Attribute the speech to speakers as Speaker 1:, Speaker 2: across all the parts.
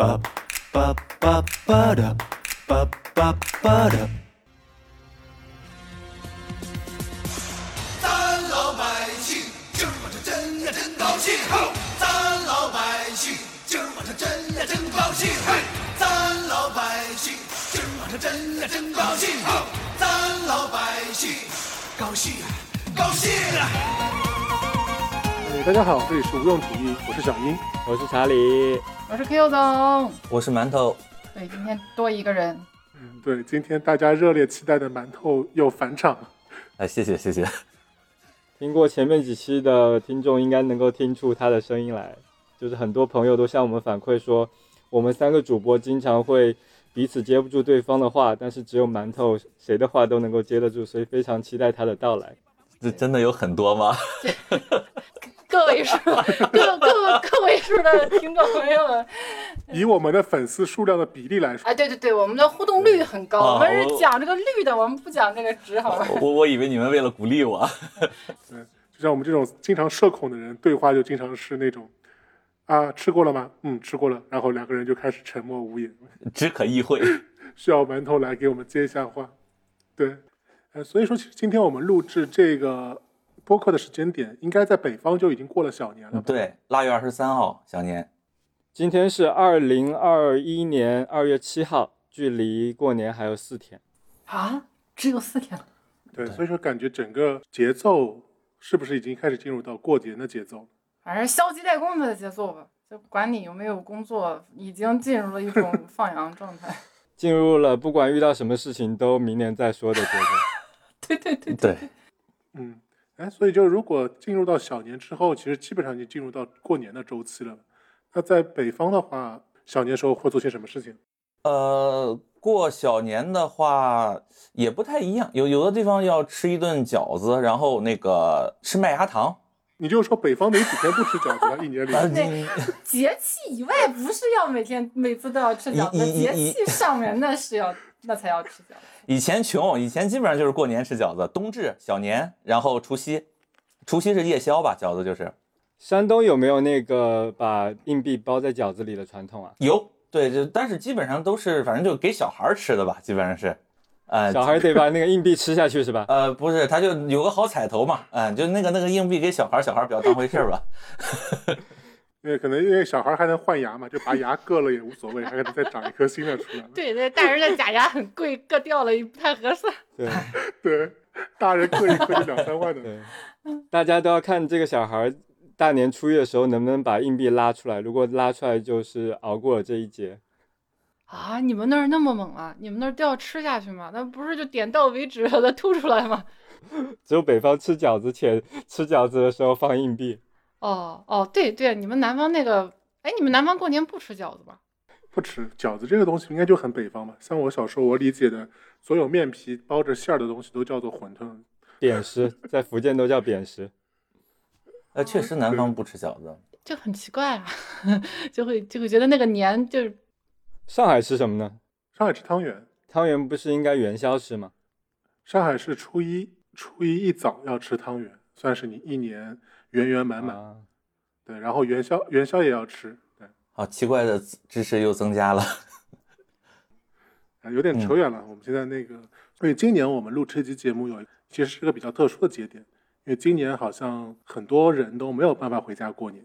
Speaker 1: ba ba ba ba da. Ba ba ba da.
Speaker 2: 咱老百姓今儿晚上真呀真高兴，吼咱老百姓今儿晚上真呀真高兴，嘿咱老百姓今儿晚上真呀真高兴，吼咱老百姓高兴高兴啊！
Speaker 3: 哎，大家好，这里是无用主义，我是小英。
Speaker 4: 我是查理，
Speaker 5: 我是 Q 总。
Speaker 6: 我是馒头，
Speaker 5: 对，今天多一个人。
Speaker 3: 嗯，对，今天大家热烈期待的馒头又返场了。
Speaker 6: 哎，谢谢谢谢。
Speaker 4: 听过前面几期的听众应该能够听出他的声音来，就是很多朋友都向我们反馈说，我们三个主播经常会彼此接不住对方的话，但是只有馒头谁的话都能够接得住，所以非常期待他的到来。
Speaker 6: 这真的有很多吗？
Speaker 5: 个位数，个个个位数的听众朋友们，
Speaker 3: 以我们的粉丝数量的比例来说，
Speaker 5: 啊，对对对，我们的互动率很高，
Speaker 6: 啊
Speaker 5: 我们是讲这个绿的，我们不讲这个值，好吧？
Speaker 6: 我我以为你们为了鼓励我，
Speaker 3: 就像我们这种经常社恐的人，对话就经常是那种啊，吃过了吗？嗯，吃过了。然后两个人就开始沉默无言，
Speaker 6: 只可意会。
Speaker 3: 需要馒头来给我们接一下话。对，呃，所以说，其实今天我们录制这个播客的时间点，应该在北方就已经过了小年了吧。
Speaker 6: 对，腊月二十三号小年，
Speaker 4: 今天是二零二一年二月七号，距离过年还有四天。
Speaker 5: 啊，只有四天了。
Speaker 3: 对，所以说感觉整个节奏是不是已经开始进入到过年的节奏了？
Speaker 5: 反正消极怠工的节奏吧，就管你有没有工作，已经进入了一种放羊状态。
Speaker 4: 进入了不管遇到什么事情都明年再说的节奏。
Speaker 5: 对对对
Speaker 6: 对，
Speaker 3: 嗯，哎，所以就如果进入到小年之后，其实基本上已经进入到过年的周期了。那在北方的话，小年时候会做些什么事情？
Speaker 6: 呃，过小年的话也不太一样，有有的地方要吃一顿饺子，然后那个吃麦芽糖。
Speaker 3: 你就说北方没几天不吃饺子了？一年里
Speaker 6: 啊
Speaker 5: 对节气以外，不是要每天每次都要吃饺子，节气上面那是要那才要吃饺子。
Speaker 6: 以前穷，以前基本上就是过年吃饺子，冬至、小年，然后除夕，除夕是夜宵吧，饺子就是
Speaker 4: 山东有没有那个把硬币包在饺子里的传统啊？
Speaker 6: 有。对，就但是基本上都是，反正就给小孩儿吃的吧，基本上是，呃，
Speaker 4: 小孩得把那个硬币吃下去是吧？
Speaker 6: 呃，不是，他就有个好彩头嘛，嗯、就那个那个硬币给小孩儿，小孩儿不要当回事儿吧。
Speaker 3: 因为可能因为小孩还能换牙嘛，就把牙硌了也无所谓，还可能再长一颗新的出来。
Speaker 5: 对，对大人的假牙很贵，硌掉了也不太合算。
Speaker 4: 对
Speaker 3: 对，大人硌一颗就两三万的。
Speaker 4: 对，大家都要看这个小孩大年初一的时候能不能把硬币拉出来，如果拉出来就是熬过了这一劫。
Speaker 5: 啊，你们那儿那么猛啊？你们那儿都要吃下去吗？那不是就点到为止，把它吐出来吗？
Speaker 4: 只有北方吃饺子前吃饺子的时候放硬币。
Speaker 5: 哦哦，对对，你们南方那个，哎，你们南方过年不吃饺子吧？
Speaker 3: 不吃饺子这个东西应该就很北方吧？像我小时候我理解的，所有面皮包着馅儿的东西都叫做馄饨。
Speaker 4: 扁食在福建都叫扁食。
Speaker 6: 呃，确实南方不吃饺子，
Speaker 5: 就很奇怪啊，就会就会觉得那个年就是
Speaker 4: 上海吃什么呢？
Speaker 3: 上海吃汤圆，
Speaker 4: 汤圆不是应该元宵吃吗？
Speaker 3: 上海是初一，初一一早要吃汤圆，算是你一年圆圆满满。
Speaker 4: 啊，
Speaker 3: 对，然后元宵元宵也要吃，对，
Speaker 6: 好奇怪的知识又增加了。
Speaker 3: 啊，有点扯远了。我们现在那个，所以今年我们录这期节目有，其实是个比较特殊的节点，因为今年好像很多人都没有办法回家过年。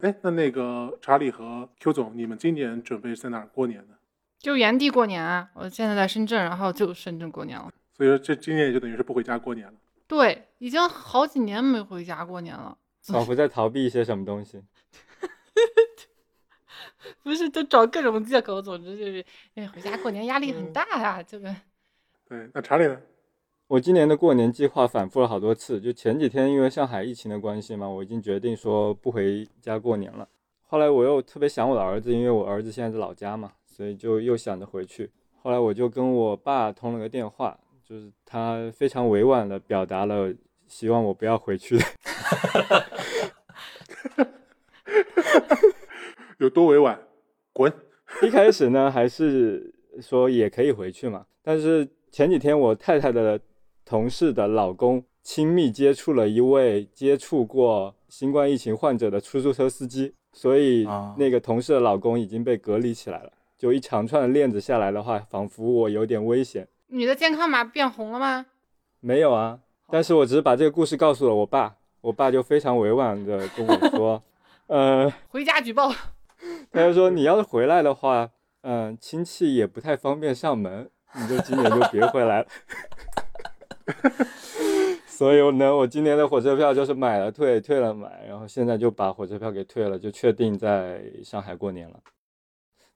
Speaker 3: 哎，那那个查理和 Q 总，你们今年准备在哪儿过年呢？
Speaker 5: 就原地过年啊。我现在在深圳，然后就深圳过年了。
Speaker 3: 所以说这今年也就等于是不回家过年了。
Speaker 5: 对，已经好几年没回家过年了。
Speaker 4: 仿佛在逃避一些什么东西。
Speaker 5: 不是，都找各种借口，总之就是，哎，回家过年压力很大呀、这个。
Speaker 3: 对，那查理呢？
Speaker 4: 我今年的过年计划反复了好多次，就前几天因为上海疫情的关系嘛，我已经决定说不回家过年了。后来我又特别想我的儿子，因为我儿子现在在老家嘛，所以就又想着回去。后来我就跟我爸通了个电话，就是他非常委婉的表达了希望我不要回去的。
Speaker 3: 有多委婉？滚！
Speaker 4: 一开始呢，还是说也可以回去嘛，但是前几天我太太的同事的老公亲密接触了一位接触过新冠疫情患者的出租车司机，所以
Speaker 6: 啊
Speaker 4: 那个同事的老公已经被隔离起来了。就一长串的链子下来的话，仿佛我有点危险。
Speaker 5: 你的健康码变红了吗？
Speaker 4: 没有啊，但是我只是把这个故事告诉了我爸，我爸就非常委婉的 跟我说，呃，
Speaker 5: 回家举报。
Speaker 4: 他就说你要是回来的话，嗯、亲戚也不太方便上门，你就今年就别回来了。所以呢，我今年的火车票就是买了退，退了买，然后现在就把火车票给退了，就确定在上海过年了。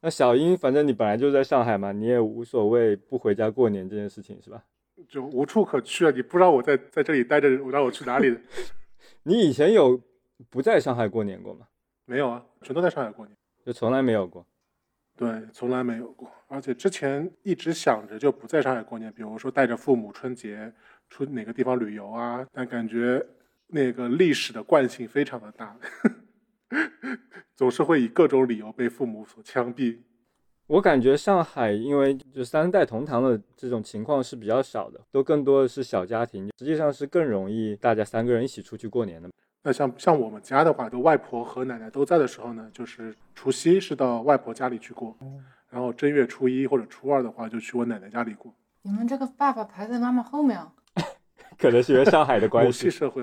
Speaker 4: 那小英，反正你本来就在上海嘛，你也无所谓不回家过年这件事情是吧？
Speaker 3: 就无处可去啊！你不知道我在在这里待着，我让我去哪里？
Speaker 4: 你以前有不在上海过年过吗？
Speaker 3: 没有啊，全都在上海过年。
Speaker 4: 就从来没有过。
Speaker 3: 对，从来没有过。而且之前一直想着就不在上海过年，比如说带着父母春节出哪个地方旅游啊，但感觉那个历史的惯性非常的大，总是会以各种理由被父母所枪毙。
Speaker 4: 我感觉上海因为就三代同堂的这种情况是比较少的，都更多的是小家庭，实际上是更容易大家三个人一起出去过年的。
Speaker 3: 那像像我们家的话，就外婆和奶奶都在的时候呢，就是除夕是到外婆家里去过，然后正月初一或者初二的话就去我奶奶家里过。
Speaker 5: 你们这个爸爸排在妈妈后面啊？
Speaker 4: 可能是因为上海的关
Speaker 3: 系。社会，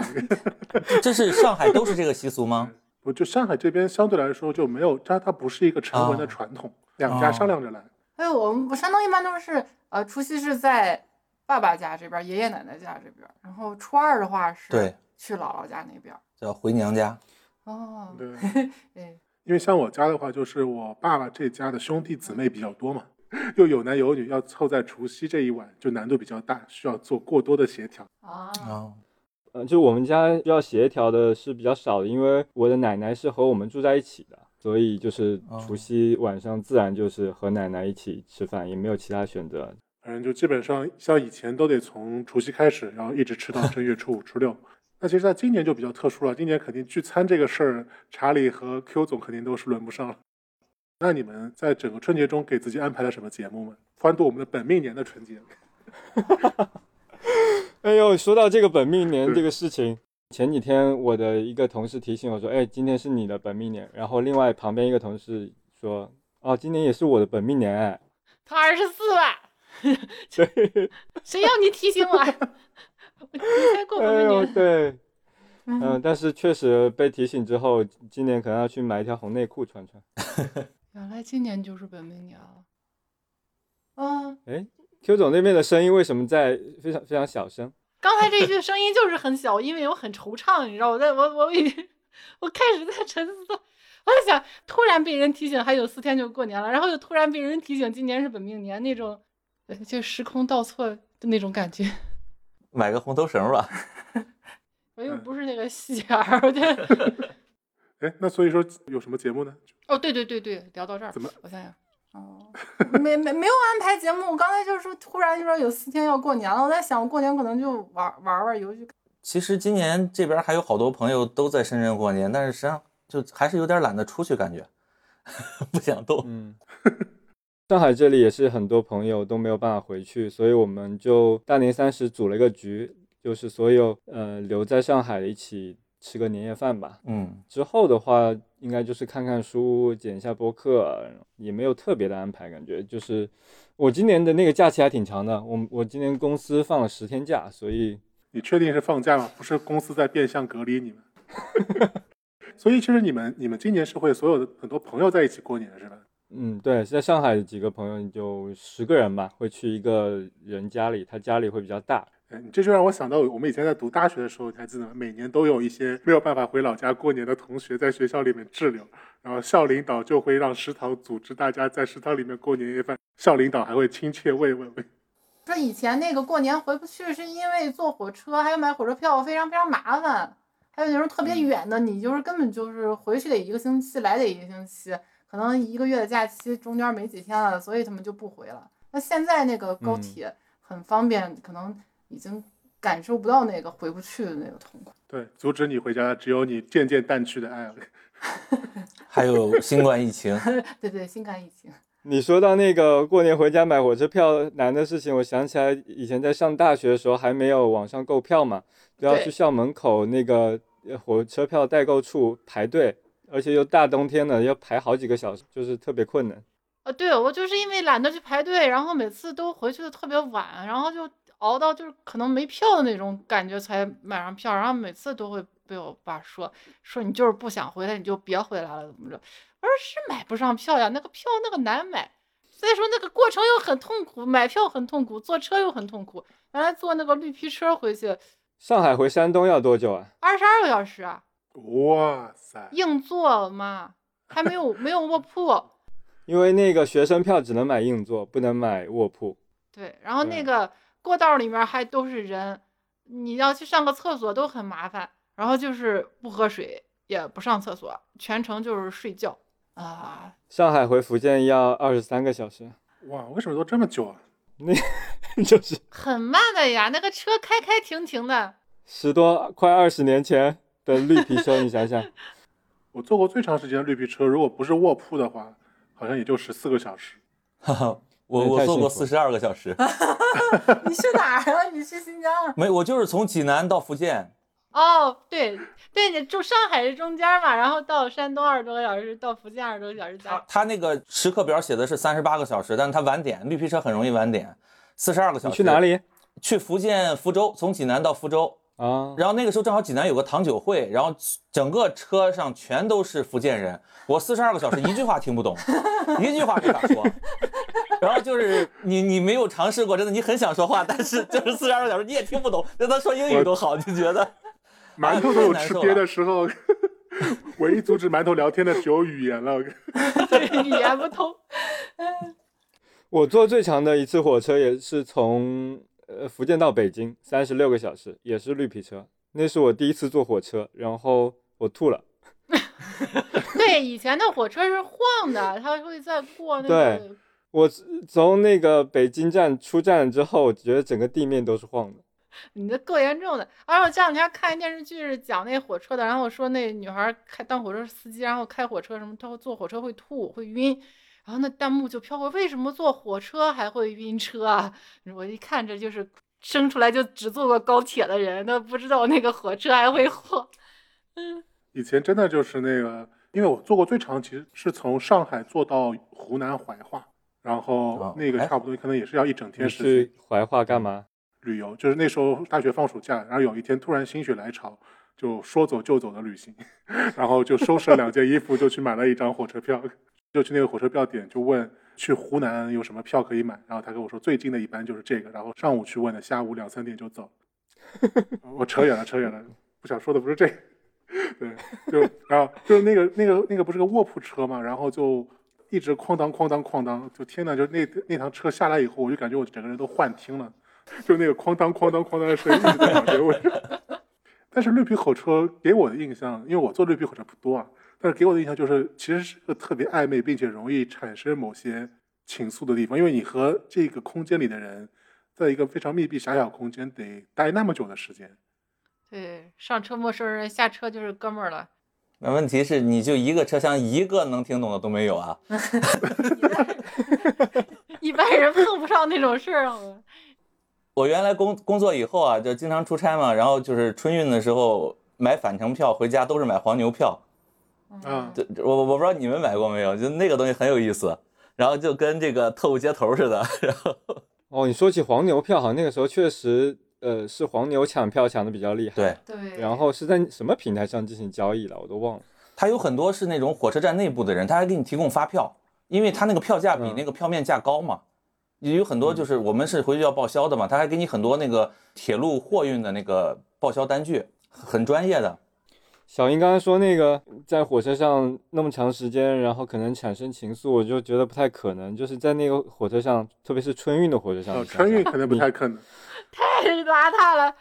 Speaker 6: 这是上海都是这个习俗吗？
Speaker 3: 我就上海这边相对来说就没有，它它不是一个成文的
Speaker 6: 哦
Speaker 3: 传统，两家商量着来。
Speaker 5: 哎，我们我山东一般都是呃，除夕是在爸爸家这边，爷爷奶奶家这边，然后初二的话是
Speaker 6: 对
Speaker 5: 去姥姥家那边。
Speaker 6: 叫回娘家。
Speaker 5: 哦，
Speaker 3: 对，
Speaker 5: 哎，
Speaker 3: 因为像我家的话，就是我爸爸这家的兄弟姊妹比较多嘛，又有男有女，要凑在除夕这一晚，就难度比较大，需要做过多的协调。
Speaker 5: 啊，
Speaker 6: 啊，
Speaker 4: 呃，就我们家需要协调的是比较少的，因为我的奶奶是和我们住在一起的，所以就是除夕晚上自然就是和奶奶一起吃饭，也没有其他选择。
Speaker 3: 反正就基本上像以前都得从除夕开始，然后一直吃到正月初五、初六。那其实，在今年就比较特殊了，今年肯定聚餐这个事儿，查理和 Q 总肯定都是轮不上了。那你们在整个春节中给自己安排了什么节目吗？欢度我们的本命年的春节。
Speaker 4: 哎呦，说到这个本命年这个事情，前几天我的一个同事提醒我说，哎，今天是你的本命年。然后另外旁边一个同事说，哦，今年也是我的本命年哎。
Speaker 5: 他二十四了，
Speaker 4: 对，
Speaker 5: 谁要你提醒我？你才过本
Speaker 4: 哎呦，
Speaker 5: 命年。
Speaker 4: 对，
Speaker 5: 嗯
Speaker 4: 嗯，但是确实被提醒之后，今年可能要去买一条红内裤穿穿。
Speaker 5: 原来今年就是本命年了。嗯，
Speaker 4: 哎，Q 总那边的声音为什么在非常非常小声？
Speaker 5: 刚才这句声音就是很小，因为我很惆怅，你知道，我在我我已经我开始在沉思，我在想，突然被人提醒还有四天就过年了，然后又突然被人提醒今年是本命年，那种呃就时空倒错的那种感觉。
Speaker 6: 买个红头绳吧。
Speaker 5: 我又不是那个戏眼儿，我就
Speaker 3: 哎，那所以说有什么节目呢？
Speaker 5: 哦，对对对对，聊到这儿，
Speaker 3: 怎么？
Speaker 5: 我想想，哦，没没没有安排节目，我刚才就是说，突然就说有四天要过年了，我在想，过年可能就玩玩玩游戏。
Speaker 6: 其实今年这边还有好多朋友都在深圳过年，但是实际上就还是有点懒得出去，感觉 不想动。
Speaker 4: 嗯，上海这里也是很多朋友都没有办法回去，所以我们就大年三十组了一个局，就是所有呃留在上海的一起吃个年夜饭吧。
Speaker 6: 嗯，
Speaker 4: 之后的话，应该就是看看书，剪一下播客，也没有特别的安排，感觉就是我今年的那个假期还挺长的，我我今年公司放了十天假，所以
Speaker 3: 你确定是放假吗？不是公司在变相隔离你们？所以其实你们你们今年是会所有的很多朋友在一起过年是吧？
Speaker 4: 嗯，对，在上海几个朋友就十个人吧，会去一个人家里，他家里会比较大，
Speaker 3: 这就让我想到我们以前在读大学的时候，你还记得吗？每年都有一些没有办法回老家过年的同学在学校里面滞留，然后校领导就会让食堂组织大家在食堂里面过年夜饭，校领导还会亲切慰问。
Speaker 5: 说以前那个过年回不去，是因为坐火车还要买火车票，非常非常麻烦。还有那种特别远的，你就是根本就是回去得一个星期，来得一个星期，可能一个月的假期中间没几天了，所以他们就不回了。那现在那个高
Speaker 4: 嗯
Speaker 5: 铁很方便，可能已经感受不到那个回不去的那个痛苦。
Speaker 3: 对，阻止你回家的只有你渐渐淡去的爱了。
Speaker 6: 还有新冠疫情，
Speaker 5: 对对，新冠疫情。
Speaker 4: 你说到那个过年回家买火车票难的事情，我想起来以前在上大学的时候还没有网上购票嘛，都要去校门口那个呃火车票代购处排队，而且又大冬天的，要排好几个小时，就是特别困难。
Speaker 5: 啊，对我就是因为懒得去排队，然后每次都回去的特别晚，然后就熬到就是可能没票的那种感觉才买上票，然后每次都会被我爸说说你就是不想回来你就别回来了怎么着？我说是买不上票呀，那个票那个难买，再说那个过程又很痛苦，买票很痛苦，坐车又很痛苦。原来坐那个绿皮车回去
Speaker 4: 上海回山东要多久啊？
Speaker 5: 二十二个小时啊，
Speaker 3: 哇塞，
Speaker 5: 硬座嘛，还没有没有卧铺。
Speaker 4: 因为那个学生票只能买硬座，不能买卧铺。
Speaker 5: 对，然后那
Speaker 4: 对
Speaker 5: 个过道里面还都是人，你要去上个厕所都很麻烦，然后就是不喝水，也不上厕所，全程就是睡觉啊。
Speaker 4: 上海回福建要二十三个小时，
Speaker 3: 哇，为什么都这么久啊？
Speaker 4: 那 就是
Speaker 5: 很慢的呀，那个车开开停停的。
Speaker 4: 十多快二十年前的绿皮车，你想想，
Speaker 3: 我坐过最长时间的绿皮车，如果不是卧铺的话，好像也就十四个小时。
Speaker 6: 哈哈，我我坐过四十二个小时，
Speaker 5: 你去哪儿啊？你去新疆啊？
Speaker 6: 没，我就是从济南到福建，
Speaker 5: 哦，对对，你住上海是中间嘛，然后到山东二十多个小时，到福建二十多个小时他。
Speaker 6: 他那个时刻表写的是三十八个小时，但是他晚点，绿皮车很容易晚点，四十二个小时。
Speaker 4: 你去哪？里
Speaker 6: 去福建福州，从济南到福州。
Speaker 4: 啊？
Speaker 6: 然后那个时候正好济南有个糖酒会，然后 整个车上全都是福建人，我四十二个小时一句话听不懂，一句话没法说。然后就是你你没有尝试过，真的你很想说话，但是 就是四十二个小时你也听不懂，那他说英语都好，你觉得？
Speaker 3: 馒头都有吃瘪的时候，唯一阻止馒头聊天的只有语言了。
Speaker 5: 语言不通。
Speaker 4: 我坐最长的一次火车也是从呃福建到北京，三十六个小时，也是绿皮车。那是我第一次坐火车，然后我吐了。
Speaker 5: 对，以前的火车是晃的，它会在过那
Speaker 4: 对
Speaker 5: 个。
Speaker 4: 我从那个北京站出站之后，我觉得整个地面都是晃的。
Speaker 5: 你这够严重的。而且我这两天看一电视剧是讲那火车的，然后说那女孩开当火车司机，然后开火车什么，她会坐火车会吐会晕，然后那弹幕就飘过，为什么坐火车还会晕车啊？我一看这就是生出来就只坐过高铁的人，那不知道那个火车还会晃。
Speaker 3: 以前真的就是那个，因为我坐过最长，其实是从上海坐到湖南怀化，然后那个差不多可能也是要一整天时间
Speaker 4: 去怀化干嘛？
Speaker 3: 旅游。就是那时候大学放暑假，然后有一天突然心血来潮，就说走就走的旅行，然后就收拾了两件衣服，就去买了一张火车票，就去那个火车票点就问去湖南有什么票可以买，然后他跟我说最近的一班就是这个，然后上午去问的，下午两三点就走。我扯远了，扯远了，不想说的不是这个。对，就然后就是那个那个那个不是个卧铺车嘛，然后就一直哐当哐当哐当，就天呐，就那那趟车下来以后，我就感觉我整个人都幻听了，就那个哐当哐当哐当的声音一直在。但是绿皮火车给我的印象，因为我坐绿皮火车不多啊，但是给我的印象就是其实是个特别暧昧并且容易产生某些情愫的地方，因为你和这个空间里的人在一个非常密闭狭小空间得待那么久的时间。
Speaker 5: 对，上车陌生人，下车就是哥们儿了。
Speaker 6: 那问题是，你就一个车厢，一个能听懂的都没有啊！
Speaker 5: 一般人碰不上那种事儿。啊
Speaker 6: 我原来工工作以后啊，就经常出差嘛，然后就是春运的时候买返程票回家都是买黄牛票。
Speaker 3: 啊
Speaker 6: 这这我我不知道你们买过没有，就那个东西很有意思，然后就跟这个特务接头似的，然后
Speaker 4: 哦，你说起黄牛票，好像那个时候确实，呃，是黄牛抢票抢的比较厉害。
Speaker 6: 对，
Speaker 5: 对，
Speaker 4: 然后是在什么平台上进行交易的，我都忘了。
Speaker 6: 他有很多是那种火车站内部的人，他还给你提供发票，因为他那个票价比
Speaker 4: 嗯
Speaker 6: 那个票面价高嘛。也有很多就是我们是回去要报销的嘛，他还给你很多那个铁路货运的那个报销单据，很专业的。
Speaker 4: 小英刚才说那个在火车上那么长时间，然后可能产生情愫，我就觉得不太可能。就是在那个火车上，特别是春运的火车上，哦，想想
Speaker 3: 春运可能不太可能。
Speaker 5: 太邋遢了，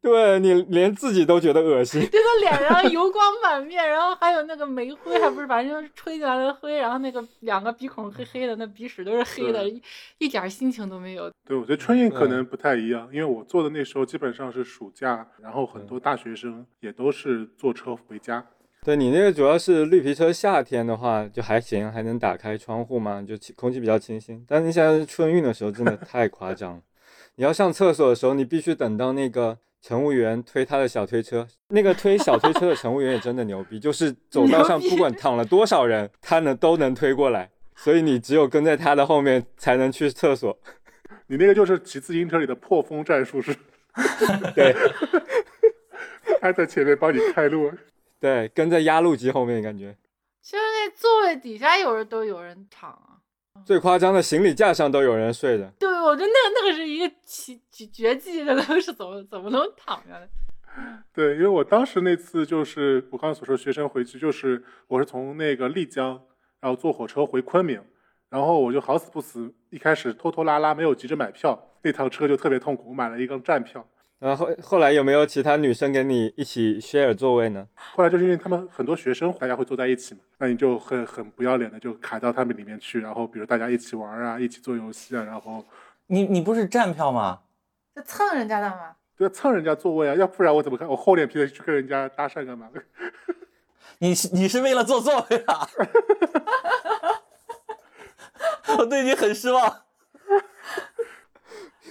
Speaker 4: 对你连自己都觉得恶心。
Speaker 5: 这个脸上油光满面，然后还有那个煤灰，还不是把人吹进来的灰，然后那个两个鼻孔黑黑的，那鼻屎都是黑的，一一点心情都没有。
Speaker 3: 对，我觉得春运可
Speaker 4: 嗯
Speaker 3: 能不太一样，因为我坐的那时候基本上是暑假，然后很多大学生也都是坐车回家。
Speaker 4: 对你那个主要是绿皮车，夏天的话就还行，还能打开窗户嘛，就气空气比较清新。但是你现在春运的时候，真的太夸张了。你要上厕所的时候，你必须等到那个乘务员推他的小推车，那个推小推车的乘务员也真的牛逼，就是走道上不管躺了多少人，他能都能推过来，所以你只有跟在他的后面才能去厕所。
Speaker 3: 你那个就是骑自行车里的破风战术是，
Speaker 4: 对
Speaker 3: 他在前面帮你开路。
Speaker 4: 对，跟在压路机后面，感觉
Speaker 5: 其实那座位底下有人都有人躺啊。
Speaker 4: 最夸张的行李架上都有人睡的。
Speaker 5: 对，我觉得那个那个是一个奇绝绝技，那都是怎么怎么能躺下的？
Speaker 3: 对，因为我当时那次就是我刚才所说学生回去，就是我是从那个丽江，然后坐火车回昆明，然后我就好死不死，一开始拖拖拉拉没有急着买票，那趟车就特别痛苦，我买了一张站票。
Speaker 4: 然后后后来有没有其他女生跟你一起 share 座位呢？
Speaker 3: 后来就是因为他们很多学生，大家会坐在一起嘛，那你就很很不要脸的就卡到他们里面去，然后比如大家一起玩啊，一起做游戏啊，然后
Speaker 6: 你你不是站票吗？
Speaker 5: 就蹭人家的嘛？
Speaker 3: 对啊蹭人家座位啊，要不然我怎么看我厚脸皮的去跟人家搭讪干嘛？
Speaker 6: 你是你是为了坐座位啊？我对你很失望。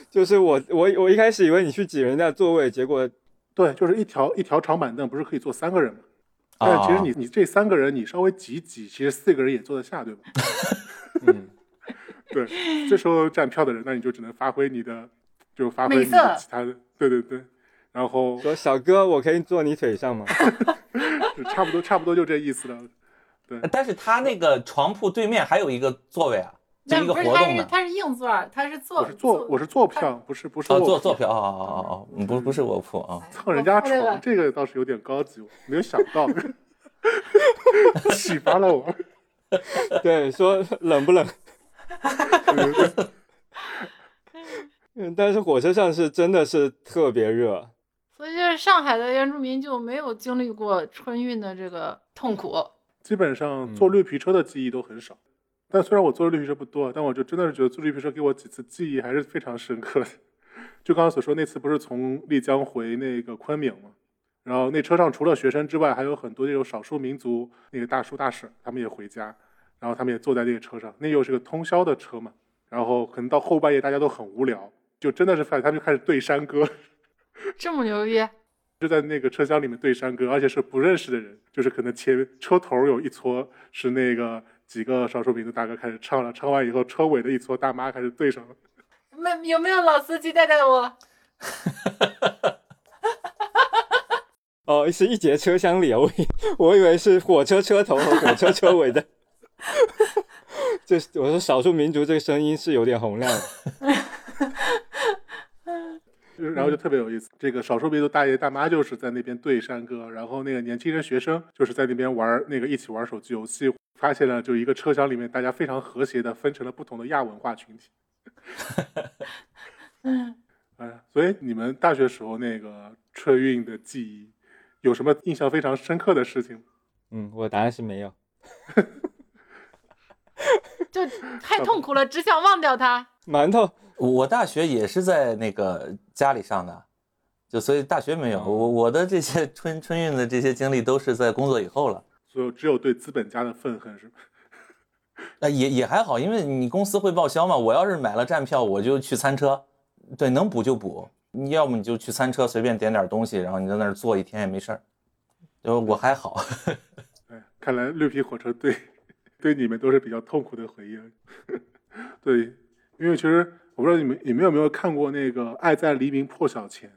Speaker 4: 就是我我我一开始以为你去挤人家座位，结果
Speaker 3: 对，就是一条一条长板凳，不是可以坐三个人吗？但其实你你这三个人，你稍微挤挤，其实四个人也坐得下，对吧？
Speaker 4: 嗯，
Speaker 3: 对，这时候站票的人，那你就只能发挥你的，就发挥你的其他的，对对对，然后
Speaker 4: 说小哥，我可以坐你腿上吗？
Speaker 3: 就 差不多差不多就这意思了。
Speaker 6: 对但是他那个床铺对面还有一个座位啊，就一个
Speaker 5: 那不是他
Speaker 6: 活动的。
Speaker 5: 是他是硬座儿，他是坐
Speaker 3: 我是坐我是坐票，不是不是
Speaker 6: 哦，
Speaker 3: 卧铺
Speaker 6: 坐坐票，哦哦哦哦，嗯不不是卧铺啊。
Speaker 3: 蹭人家床，这个倒是有点高级，没有想到，启发了我。
Speaker 4: 对，说冷不冷？嗯，但是火车上是真的是特别热。
Speaker 5: 所以就是上海的原住民就没有经历过春运的这个痛苦。
Speaker 3: 基本上坐绿皮车的记忆都很少。但虽然我坐的绿皮车不多，但我就真的是觉得坐绿皮车给我几次记忆还是非常深刻的。就刚刚所说，那次不是从丽江回那个昆明嘛，然后那车上除了学生之外，还有很多那种少数民族那个大叔大婶，他们也回家，然后他们也坐在那个车上，那又是个通宵的车嘛，然后可能到后半夜大家都很无聊，就真的是发现他们就开始对山歌，
Speaker 5: 这么牛逼，
Speaker 3: 就在那个车厢里面对山歌，而且是不认识的人，就是可能前车头有一撮是那个几个少数民族大哥开始唱了，唱完以后车尾的一撮大妈开始对上了。
Speaker 5: 没有没有老司机带带我？
Speaker 4: 哦，是一节车厢里啊，我以我以为是火车车头和火车车尾的。这 我说少数民族这个声音是有点洪亮的。
Speaker 3: 就是然后就特别有意思，这个少数民族大爷大妈就是在那边对山歌，然后那个年轻人学生就是在那边玩那个一起玩手机游戏，发现了就一个车厢里面大家非常和谐的分成了不同的亚文化群体。
Speaker 5: 嗯，
Speaker 3: 哎，所以你们大学时候那个春运的记忆，有什么印象非常深刻的事情？
Speaker 4: 嗯，我答案是没有。
Speaker 5: 就太痛苦了，只想忘掉它。
Speaker 4: 馒头，
Speaker 6: 我大学也是在那个家里上的，就所以大学没有。
Speaker 4: 哦
Speaker 6: 我我的这些春 春运的这些经历都是在工作以后了。
Speaker 3: 所以只有对资本家的愤恨是吧？
Speaker 6: 那也也还好，因为你公司会报销嘛。我要是买了站票，我就去餐车，对，能补就补。你要么你就去餐车随便点点东西，然后你在那儿坐一天也没事儿。就我还好，
Speaker 3: 哎，看来绿皮火车对对你们都是比较痛苦的回忆了。对，因为其实我不知道你们你们有没有看过那个《爱在黎明破晓前》，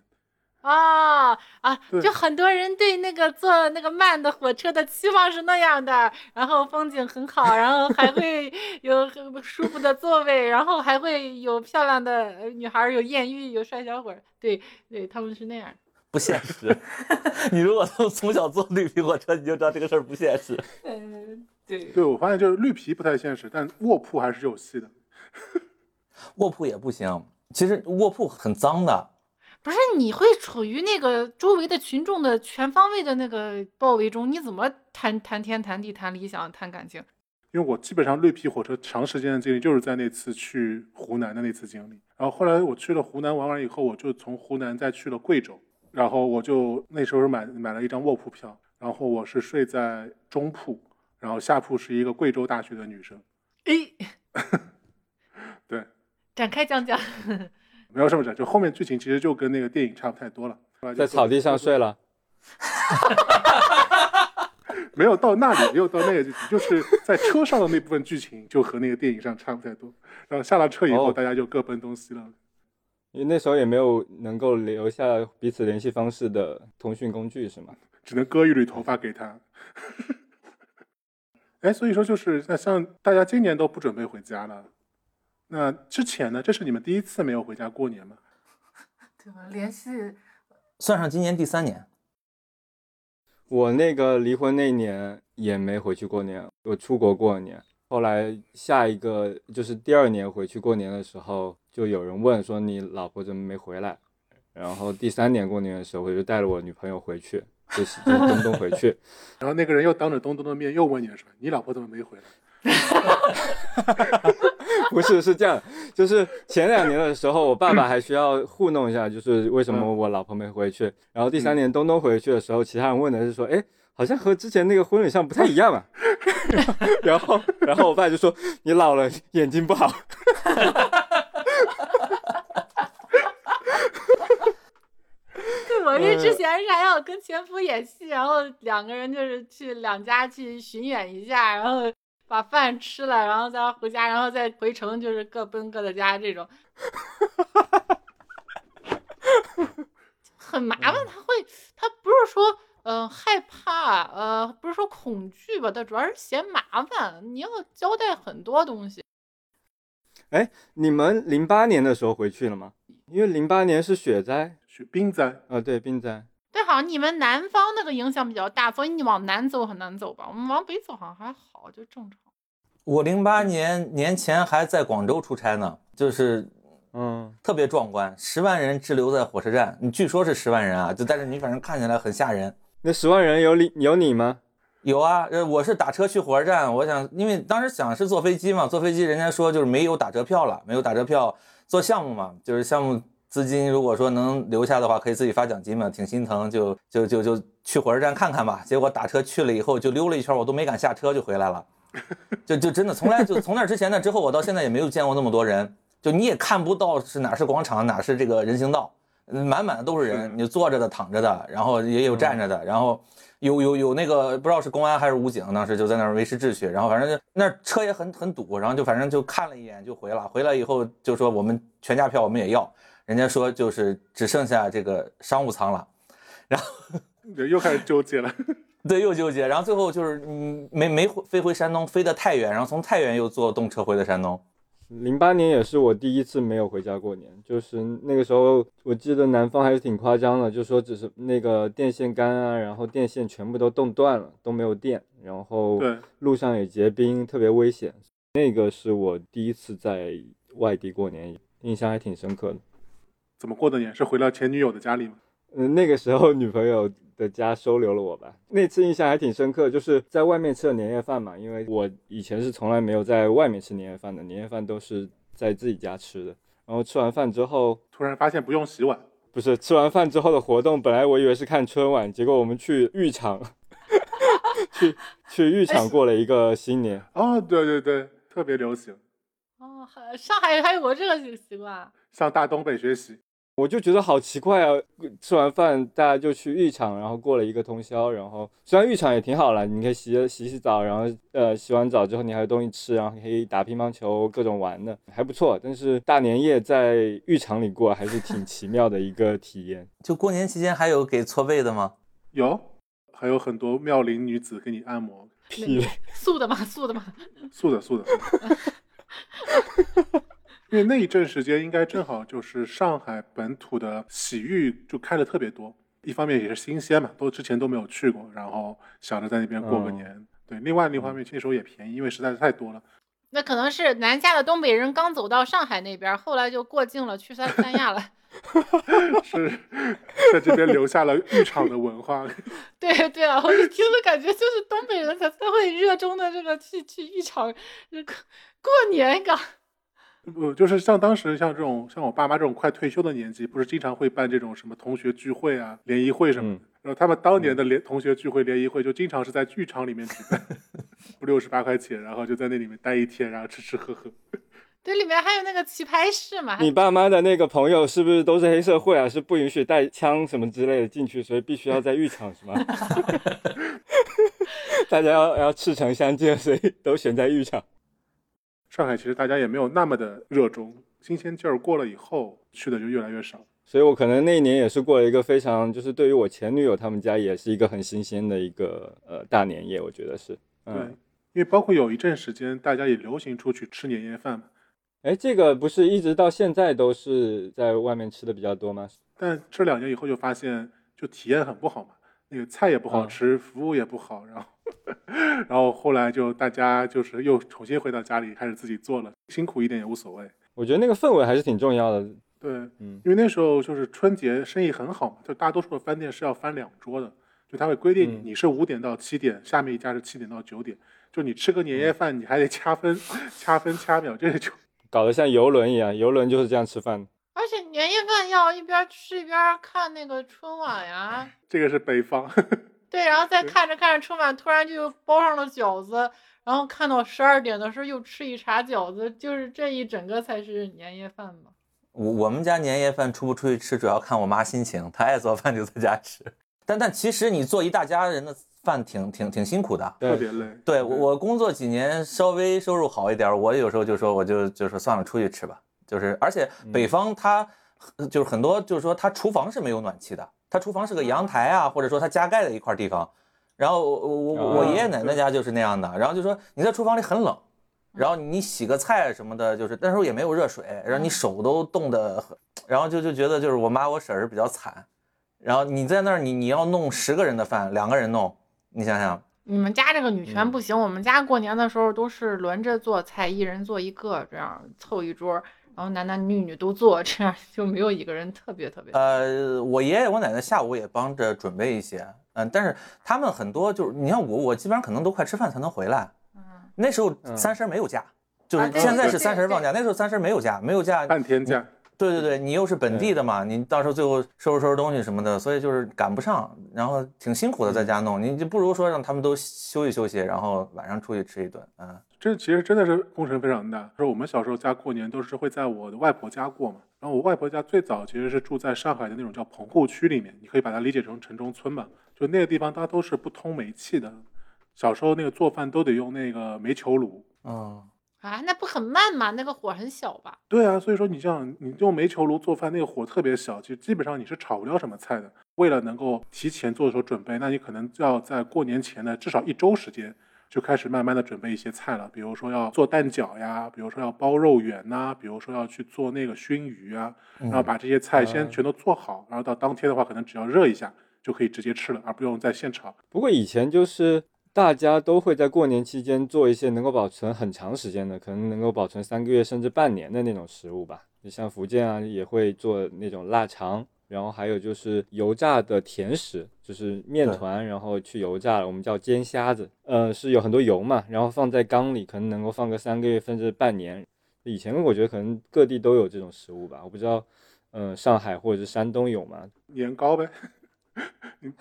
Speaker 5: 啊啊！就很多人对那个坐那个慢的火车的期望是那样的，然后风景很好，然后还会有很舒服的座位，然后还会有漂亮的呃女孩，有艳遇，有帅小伙。对对，他们是那样的。
Speaker 6: 不现实。你如果从从小坐绿皮火车，你就知道这个事儿不现实。
Speaker 5: 嗯，对。
Speaker 3: 对我发现就是绿皮不太现实，但卧铺还是有戏的。
Speaker 6: 卧铺也不行，其实卧铺很脏的。
Speaker 5: 不是你会处于那个周围的群众的全方位的那个包围中，你怎么谈谈天谈地谈理想谈感情？
Speaker 3: 因为我基本上绿皮火车长时间的经历就是在那次去湖南的那次经历，然后后来我去了湖南玩完以后，我就从湖南再去了贵州，然后我就那时候是买买了一张卧铺票，然后我是睡在中铺，然后下铺是一个贵州大学的女生，
Speaker 5: 诶，
Speaker 3: 对，
Speaker 5: 展开讲讲。
Speaker 3: 没有什么展，就后面剧情其实就跟那个电影差不太多了。
Speaker 4: 在草地上睡了。
Speaker 3: 没有到那里，没有到那个剧情，就是在车上的那部分剧情就和那个电影上差不太多。然后下了车以后，
Speaker 4: 哦
Speaker 3: 大家就各奔东西了。
Speaker 4: 因为那时候也没有能够留下彼此联系方式的通讯工具，是吗？
Speaker 3: 只能割一缕头发给他。哎，所以说就是那像大家今年都不准备回家了，那之前呢？这是你们第一次没有回家过年吗？
Speaker 5: 对吧？联系
Speaker 6: 算上今年第三年，
Speaker 4: 我那个离婚那年也没回去过年，我出国过年。后来下一个就是第二年回去过年的时候，就有人问说你老婆怎么没回来？然后第三年过年的时候，我就带了我女朋友回去，就是就是东东回去。
Speaker 3: 然后那个人又当着东东的面又问你了说：“你老婆怎么没回来
Speaker 4: 不是，是这样，就是前两年的时候，我爸爸还需要糊弄一下，就是为什么我老婆没回去。然后第三年东东回去的时候，其他人问的是说，哎，好像和之前那个婚礼上不太一样嘛。然后，然后我爸就说，你老了，眼睛不好。
Speaker 5: 对，我是之前是还要跟前夫演戏，然后两个人就是去两家去巡演一下，然后把饭吃了，然后再回家，然后再回城，就是各奔各的家这种，很麻烦。他会，他不是说呃害怕，呃不是说恐惧吧，他主要是嫌麻烦，你要交代很多东西。
Speaker 4: 哎，你们零八年的时候回去了吗？因为零八年是雪灾，？”
Speaker 3: 雪冰灾，
Speaker 4: 啊，对，冰灾。
Speaker 5: 对，好像你们南方那个影响比较大，所以你往南走很难走吧？我们往北走好像还好，就正常。
Speaker 6: 我零八年年前还在广州出差呢，就是
Speaker 4: 嗯，
Speaker 6: 特别壮观，十万人滞留在火车站，你据说是十万人啊，就但是你反正看起来很吓人。
Speaker 4: 那十万人有你有你吗？
Speaker 6: 有啊，呃，我是打车去火车站，我想，因为当时想是坐飞机嘛，坐飞机人家说就是没有打折票了，没有打折票，做项目嘛，就是项目资金如果说能留下的话，可以自己发奖金嘛，挺心疼，就就就就去火车站看看吧。结果打车去了以后就溜了一圈，我都没敢下车就回来了，就就真的从来就从那之前呢之后，我到现在也没有见过那么多人，就你也看不到是哪是广场，哪是这个人行道，嗯满满的都是人，你坐着的、躺着的，然后也有站着的，然后。有有有那个不知道是公安还是武警，当时就在那儿维持秩序，然后反正就那车也很很堵，然后就反正就看了一眼就回了，回来以后就说我们全价票我们也要，人家说就是只剩下这个商务舱了，
Speaker 3: 然后，又开始纠结了。
Speaker 6: 对，又纠结，然后最后就是嗯没没回飞回山东，飞的太远，然后从太原又坐动车回的山东，
Speaker 4: 零八年也是我第一次没有回家过年，就是那个时候，我记得南方还是挺夸张的，就说只是那个电线杆啊，然后电线全部都冻断了，都没有电，然后，路上也结冰，特别危险。那个是我第一次在外地过年，印象还挺深刻的。
Speaker 3: 怎么过的年？是回到前女友的家里吗？
Speaker 4: 嗯，那个时候女朋友的家收留了我吧。那次印象还挺深刻，就是在外面吃了年夜饭嘛，因为我以前是从来没有在外面吃年夜饭的，年夜饭都是在自己家吃的。然后吃完饭之后，
Speaker 3: 突然发现不用洗碗，
Speaker 4: 不是吃完饭之后的活动，本来我以为是看春晚，结果我们去浴场，去去浴场过了一个新年。
Speaker 3: 哦，对对对，特别流行，
Speaker 5: 哦，还上海还有过这个习习惯啊。
Speaker 3: 向大东北学习。
Speaker 4: 我就觉得好奇怪啊！吃完饭大家就去浴场，然后过了一个通宵。然后虽然浴场也挺好了，你可以洗洗洗澡，然后呃洗完澡之后你还有东西吃，然后可以打乒乓球，各种玩的，还不错。但是大年夜在浴场里过还是挺奇妙的一个体验。
Speaker 6: 就过年期间还有给搓背的吗？
Speaker 3: 有，还有很多妙龄女子给你按摩，
Speaker 4: 屁！
Speaker 5: 素的吗，素的吗。
Speaker 3: 素的素的。因为那一阵时间应该正好就是上海本土的洗浴就开的特别多，一方面也是新鲜嘛，都之前都没有去过，然后想着在那边过个
Speaker 4: 嗯
Speaker 3: 年。对，另外另一方面那时候也便宜，因为实在是太多了。
Speaker 5: 那可能是南下的东北人刚走到上海那边，后来就过境了，去三三亚了。
Speaker 3: 是在这边留下了浴场的文化。
Speaker 5: 对对啊，我一听就感觉就是东北人才才会热衷的这个去去浴场，这个过年嘎。
Speaker 3: 不，就是像当时像这种像我爸妈这种快退休的年纪，不是经常会办这种什么同学聚会啊、联谊会什么的。
Speaker 4: 嗯
Speaker 3: 然后他们当年的联同学聚会、联谊会，就经常是在剧场里面举办，不六十八块钱，然后就在那里面待一天，然后吃吃喝喝。
Speaker 5: 对这里面还有那个棋牌室嘛，
Speaker 4: 你爸妈的那个朋友是不是都是黑社会啊？是不允许带枪什么之类的进去，所以必须要在浴场是吗？大家要要赤诚相见，所以都选在浴场。
Speaker 3: 上海其实大家也没有那么的热衷，新鲜劲儿过了以后，去的就越来越少。
Speaker 4: 所以我可能那一年也是过了一个非常，就是对于我前女友他们家也是一个很新鲜的一个呃大年夜，我觉得是。
Speaker 3: 对，
Speaker 4: 嗯，
Speaker 3: 因为包括有一阵时间，大家也流行出去吃年夜饭嘛，
Speaker 4: 哎，这个不是一直到现在都是在外面吃的比较多吗？
Speaker 3: 但这两年以后就发现，就体验很不好嘛，那个菜也不好
Speaker 4: 嗯
Speaker 3: 吃，服务也不好，然后，然后后来就大家就是又重新回到家里开始自己做了，辛苦一点也无所谓。
Speaker 4: 我觉得那个氛围还是挺重要的。
Speaker 3: 对，
Speaker 4: 嗯
Speaker 3: 因为那时候就是春节生意很好嘛，就大多数的饭店是要翻两桌的，就他会规定
Speaker 4: 嗯
Speaker 3: 你是五点到七点，下面一家是七点到九点，就你吃个年夜饭，你还得掐分、掐分、掐秒，这个就
Speaker 4: 搞得像游轮一样，游轮就是这样吃饭的。
Speaker 5: 而且年夜饭要一边吃一边看那个春晚呀，
Speaker 3: 这个是北方，
Speaker 5: 对，然后再看着看着春晚，突然就包上了饺子，然后看到十二点的时候又吃一茬饺子，就是这一整个才是年夜饭嘛。
Speaker 6: 我我们家年夜饭出不出去吃，主要看我妈心情，她爱做饭就在家吃。但但其实你做一大家人的饭挺挺挺辛苦的。
Speaker 3: 特，别累。
Speaker 6: 对我我工作几年，稍微收入好一点儿，我有时候就说我就就说算了，出去吃吧。就是而且北方它呃就是很多就是说它厨房是没有暖气的，它厨房是个阳台啊，或者说他加盖的一块地方。然后我我我爷爷奶奶家就是那样的，然后就说你在厨房里很冷，然后你洗个菜什么的，就是那时候也没有热水，然后你手都冻得很，然后就就觉得就是我妈我婶儿比较惨，然后你在那儿你你要弄十个人的饭，两个人弄，你想想，
Speaker 5: 你们家这个女权
Speaker 6: 嗯。
Speaker 5: 不行，我们家过年的时候都是轮着做菜，一人做一个，这样凑一桌，然后男男女女都做，这样就没有一个人特别特别。
Speaker 6: 呃，我爷爷我奶奶下午也帮着准备一些，嗯，但是他们很多就是你像我，我基本上可能都快吃饭才能回来。
Speaker 5: 嗯，
Speaker 6: 那时候
Speaker 4: 嗯
Speaker 6: 三十没有假，就是现在是三十放假，那时候三十没有假，没有假。
Speaker 3: 半天假，
Speaker 6: 对对对，你又是本地的嘛，你到时候最后收拾收拾东西什么的，所以就是赶不上，然后挺辛苦的在家弄，你就不如说让他们都休息休息，然后晚上出去吃一顿，嗯。
Speaker 3: 这其实真的是工程非常大。说我们小时候家过年都是会在我的外婆家过嘛，然后我外婆家最早其实是住在上海的那种叫棚户区里面，你可以把它理解成城中村吧。就那个地方它都是不通煤气的，小时候那个做饭都得用那个煤球炉。
Speaker 6: 嗯，
Speaker 5: 啊，那不很慢吗？那个火很小吧？
Speaker 3: 对啊，所以说你像，你用煤球炉做饭，那个火特别小，其实基本上你是炒不了什么菜的。为了能够提前做的时候准备，那你可能就要在过年前的至少一周时间就开始慢慢的准备一些菜了，比如说要做蛋饺呀，比如说要包肉圆呐、比如说要去做那个熏鱼啊，然后把这些菜先全都做好，然后到当天的话，可能只要热一下就可以直接吃了，而不用在现炒。
Speaker 4: 不过以前就是大家都会在过年期间做一些能够保存很长时间的，可能能够保存三个月甚至半年的那种食物吧。你像福建啊，也会做那种腊肠，然后还有就是油炸的甜食，就是面团，然后去油炸了，我们叫煎虾子。呃，是有很多油嘛，然后放在缸里，可能能够放个三个月甚至半年。以前我觉得可能各地都有这种食物吧，我不知道，嗯、上海或者是山东有吗？
Speaker 3: 年糕呗。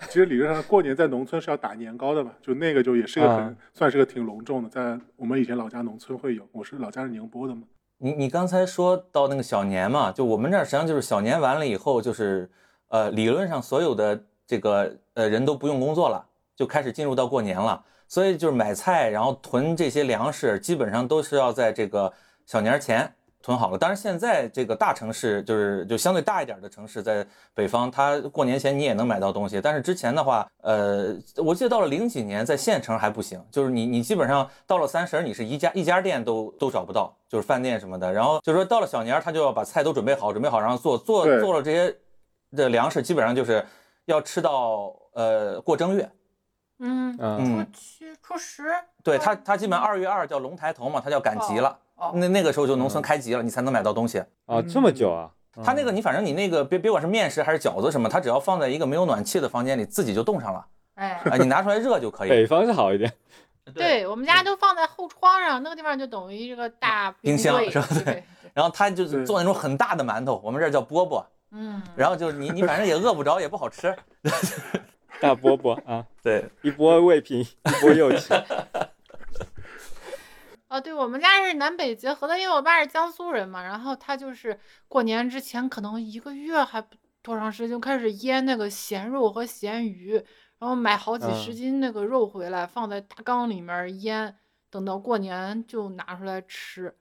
Speaker 3: 其实理论上过年在农村是要打年糕的嘛，就那个就也是个很、
Speaker 4: 啊
Speaker 3: 算是个挺隆重的，在我们以前老家农村会有。我是老家是宁波的嘛，
Speaker 6: 你你刚才说到那个小年嘛，就我们这儿实际上就是小年完了以后，就是呃理论上所有的这个呃人都不用工作了，就开始进入到过年了。所以就是买菜，然后囤这些粮食，基本上都是要在这个小年前囤好了。当然现在这个大城市就是就相对大一点的城市，在北方，它过年前你也能买到东西，但是之前的话，呃，我记得到了零几年在县城还不行，就是你你基本上到了三十儿，你是一家一家店都都找不到，就是饭店什么的。然后就是说到了小年儿，他就要把菜都准备好，准备好然后做做做了这些的粮食，基本上就是要吃到呃过正月。
Speaker 5: 嗯，初七、初十。
Speaker 6: 对他，他基本二月二叫龙抬头嘛，他叫赶集了。
Speaker 5: 哦，
Speaker 6: 那那个时候就农村开集了，你才能买到东西。
Speaker 4: 啊，这么久啊？
Speaker 6: 他那个你反正你那个别别管是面食还是饺子什么，它只要放在一个没有暖气的房间里，自己就冻上了
Speaker 5: 哎，
Speaker 6: 啊，你拿出来热就可以。
Speaker 4: 北方是好一点。
Speaker 5: 对我们家都放在后窗上，那个地方就等于这个大
Speaker 6: 冰箱是吧
Speaker 5: 对对，
Speaker 6: 然后他就是做那种很大的馒头，我们这儿叫饽饽。
Speaker 5: 嗯，
Speaker 6: 然后就是你你反正也饿不着，也不好吃。
Speaker 4: 大饽饽啊，
Speaker 6: 对，
Speaker 4: 一波未平一波又起。
Speaker 5: 哦，对，我们家是南北结合的，因为我爸是江苏人嘛，然后他就是过年之前可能一个月还不多长时间就开始腌那个咸肉和咸鱼，然后买好几十
Speaker 4: 嗯
Speaker 5: 斤那个肉回来，放在大缸里面腌，等到过年就拿出来吃。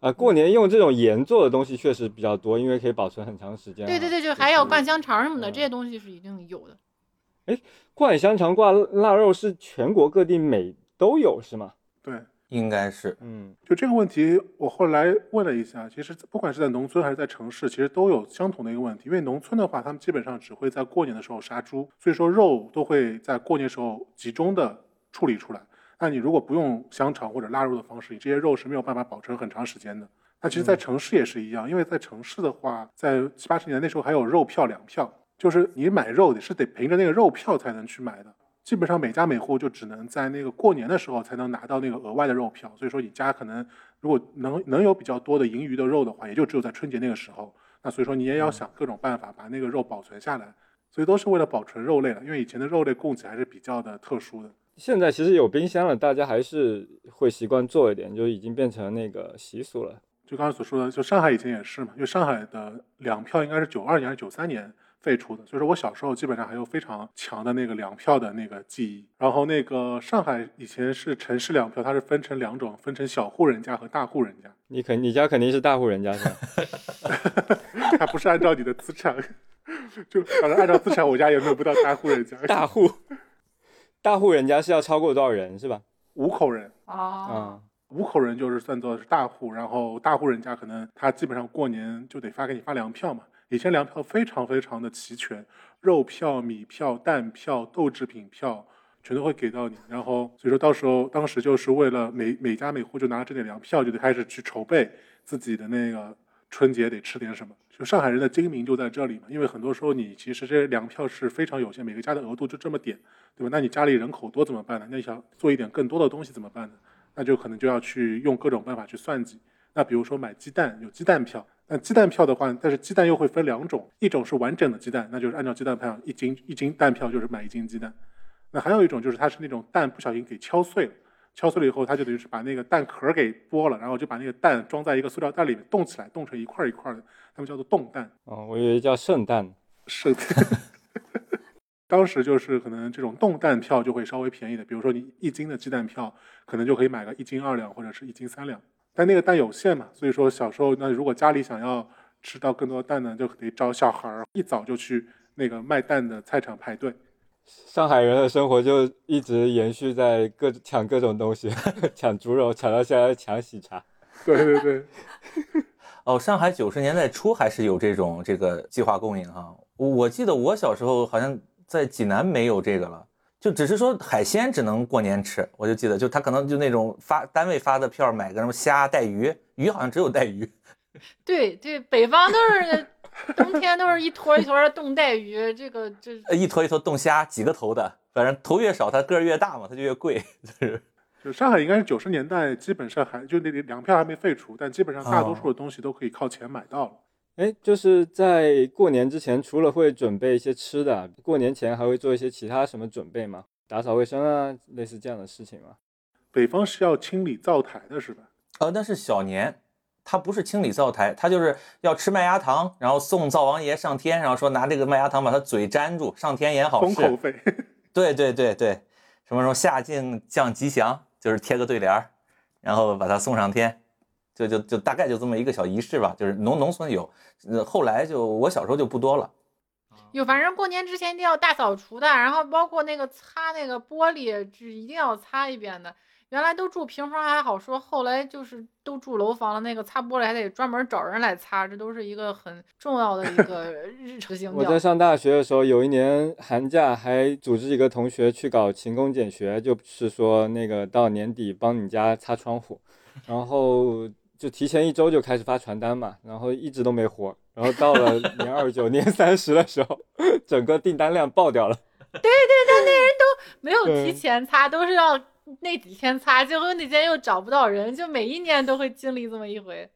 Speaker 4: 啊，过年用这种盐做的东西确实比较多，因为可以保存很长时间啊。
Speaker 5: 对对对，就
Speaker 4: 就
Speaker 5: 还有灌香肠什么的，
Speaker 4: 嗯
Speaker 5: 这些东西是一定有的。
Speaker 4: 哎灌香肠、挂腊肉是全国各地每都有是吗？
Speaker 3: 对，
Speaker 6: 应该是
Speaker 4: 嗯，
Speaker 3: 就这个问题，我后来问了一下，其实不管是在农村还是在城市，其实都有相同的一个问题。因为农村的话，他们基本上只会在过年的时候杀猪，所以说肉都会在过年时候集中的处理出来。那你如果不用香肠或者腊肉的方式，你这些肉是没有办法保存很长时间的。那其实，在城市也是一样，因为在城市的话，在七八十年代那时候还有肉票、粮票，就是你买肉你是得凭着那个肉票才能去买的。基本上每家每户就只能在那个过年的时候才能拿到那个额外的肉票，所以说你家可能如果能能有比较多的盈余的肉的话，也就只有在春节那个时候。那所以说你也要想各种办法把那个肉保存下来，所以都是为了保存肉类了，因为以前的肉类供给还是比较的特殊的。
Speaker 4: 现在其实有冰箱了，大家还是会习惯做一点，就已经变成那个习俗了。
Speaker 3: 就刚才所说的，就上海以前也是嘛，因为上海的粮票应该是九二年还是九三年废除的，所以说我小时候基本上还有非常强的那个粮票的那个记忆。然后那个上海以前是城市粮票，它是分成两种，分成小户人家和大户人家，
Speaker 4: 你肯你家肯定是大户人家是吧？
Speaker 3: 它不是按照你的资产，就反正按照资产，我家也弄不到大户人家，
Speaker 4: 大户，大户人家是要超过多少人是吧？
Speaker 3: 五口人。
Speaker 5: 啊，
Speaker 4: 嗯，
Speaker 3: 五口人就是算作是大户，然后大户人家可能他基本上过年就得发给你发粮票嘛。以前粮票非常非常的齐全，肉票、米票、蛋票、豆制品票全都会给到你。然后所以说到时候当时就是为了每每家每户就拿这点粮票，就得开始去筹备自己的那个春节得吃点什么。就上海人的精明就在这里嘛，因为很多时候你其实这粮票是非常有限，每个家的额度就这么点，对吧？那你家里人口多怎么办呢？那你想做一点更多的东西怎么办呢？那就可能就要去用各种办法去算计。那比如说买鸡蛋，有鸡蛋票。那鸡蛋票的话，但是鸡蛋又会分两种，一种是完整的鸡蛋，那就是按照鸡蛋票一斤一斤蛋票就是买一斤鸡蛋。那还有一种就是它是那种蛋不小心给敲碎了，敲碎了以后，它就等于是把那个蛋壳给剥了，然后就把那个蛋装在一个塑料袋里面冻起来，冻成一块儿一块儿的，他们叫做冻蛋。
Speaker 4: 哦，我以为叫圣诞。
Speaker 3: 是的，当时就是可能这种冻蛋票就会稍微便宜的，比如说你一斤的鸡蛋票，可能就可以买个一斤二两或者是一斤三两。但那个蛋有限嘛，所以说小时候那如果家里想要吃到更多蛋呢，就得找小孩儿一早就去那个卖蛋的菜场排队。
Speaker 4: 上海人的生活就一直延续在各抢各种东西，抢猪肉，抢到现在抢喜茶。
Speaker 3: 对对对，
Speaker 6: 哦，上海九十年代初还是有这种这个计划供应哈。我我记得我小时候好像在济南没有这个了，就只是说海鲜只能过年吃。我就记得，就他可能就那种发单位发的票，买个什么虾、带鱼，鱼好像只有带鱼。
Speaker 5: 对对，北方都是冬天都是一坨一坨的冻带鱼，这个这
Speaker 6: 呃一坨一坨冻虾，几个头的，反正头越少，它个儿越大嘛，它就越贵。就是
Speaker 3: 就上海应该是九十年代基本上还就那个粮票还没废除，但基本上大多
Speaker 6: 哦
Speaker 3: 数的东西都可以靠钱买到了。
Speaker 4: 哎，就是在过年之前，除了会准备一些吃的，过年前还会做一些其他什么准备吗？打扫卫生啊，类似这样的事情吗？
Speaker 3: 北方是要清理灶台的，是吧？
Speaker 6: 呃，那是小年，他不是清理灶台，他就是要吃麦芽糖，然后送灶王爷上天，然后说拿这个麦芽糖把他嘴粘住，上天言好事。
Speaker 3: 封口费。
Speaker 6: 对对对对，什么什么下敬降吉祥，就是贴个对联儿，然后把它送上天，就就就大概就这么一个小仪式吧。就是农农村有，呃，后来就我小时候就不多了。
Speaker 5: 有，反正过年之前一定要大扫除的，然后包括那个擦那个玻璃是一定要擦一遍的。原来都住平房还好说，后来就是都住楼房了，那个擦玻璃还得专门找人来擦，这都是一个很重要的一个 日程。
Speaker 4: 我在上大学的时候，有一年寒假还组织一个同学去搞勤工俭学，就是说那个到年底帮你家擦窗户，然后就提前一周就开始发传单嘛，然后一直都没活，然后到了年二十九、年三十的时候，整个订单量爆掉了。
Speaker 5: 对对对，那人都没有提前擦，都是要那几天擦，结果那天又找不到人，就每一年都会经历这么一回。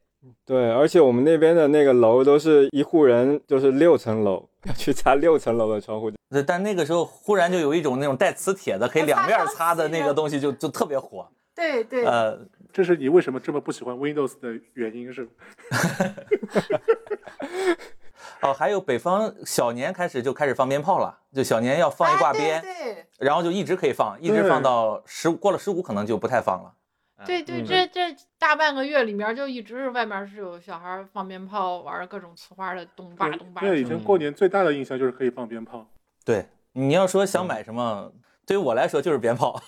Speaker 4: 对，而且我们那边的那个楼都是一户人，就是六层楼，要去擦六层楼的窗户。
Speaker 6: 对，但那个时候忽然就有一种那种带磁铁的，可以
Speaker 5: 啊
Speaker 6: 两面
Speaker 5: 擦
Speaker 6: 的那个东西就，就特别火。
Speaker 5: 对对，
Speaker 6: 呃，
Speaker 3: 这是你为什么这么不喜欢 Windows 的原因是吗？
Speaker 6: 哦，还有北方小年开始就开始放鞭炮了，就小年要放一挂鞭，
Speaker 5: 哎对对
Speaker 6: 然后就一直可以放，一直放到十五过了十五可能就不太放了。
Speaker 5: 对对，
Speaker 4: 嗯
Speaker 5: 这这大半个月里面就一直是外面是有小孩放鞭炮，玩各种呲花的，咚吧咚吧。
Speaker 3: 对，以前过年最大的印象就是可以放鞭炮。
Speaker 6: 对，你要说想买什么，对于我来说就是鞭炮，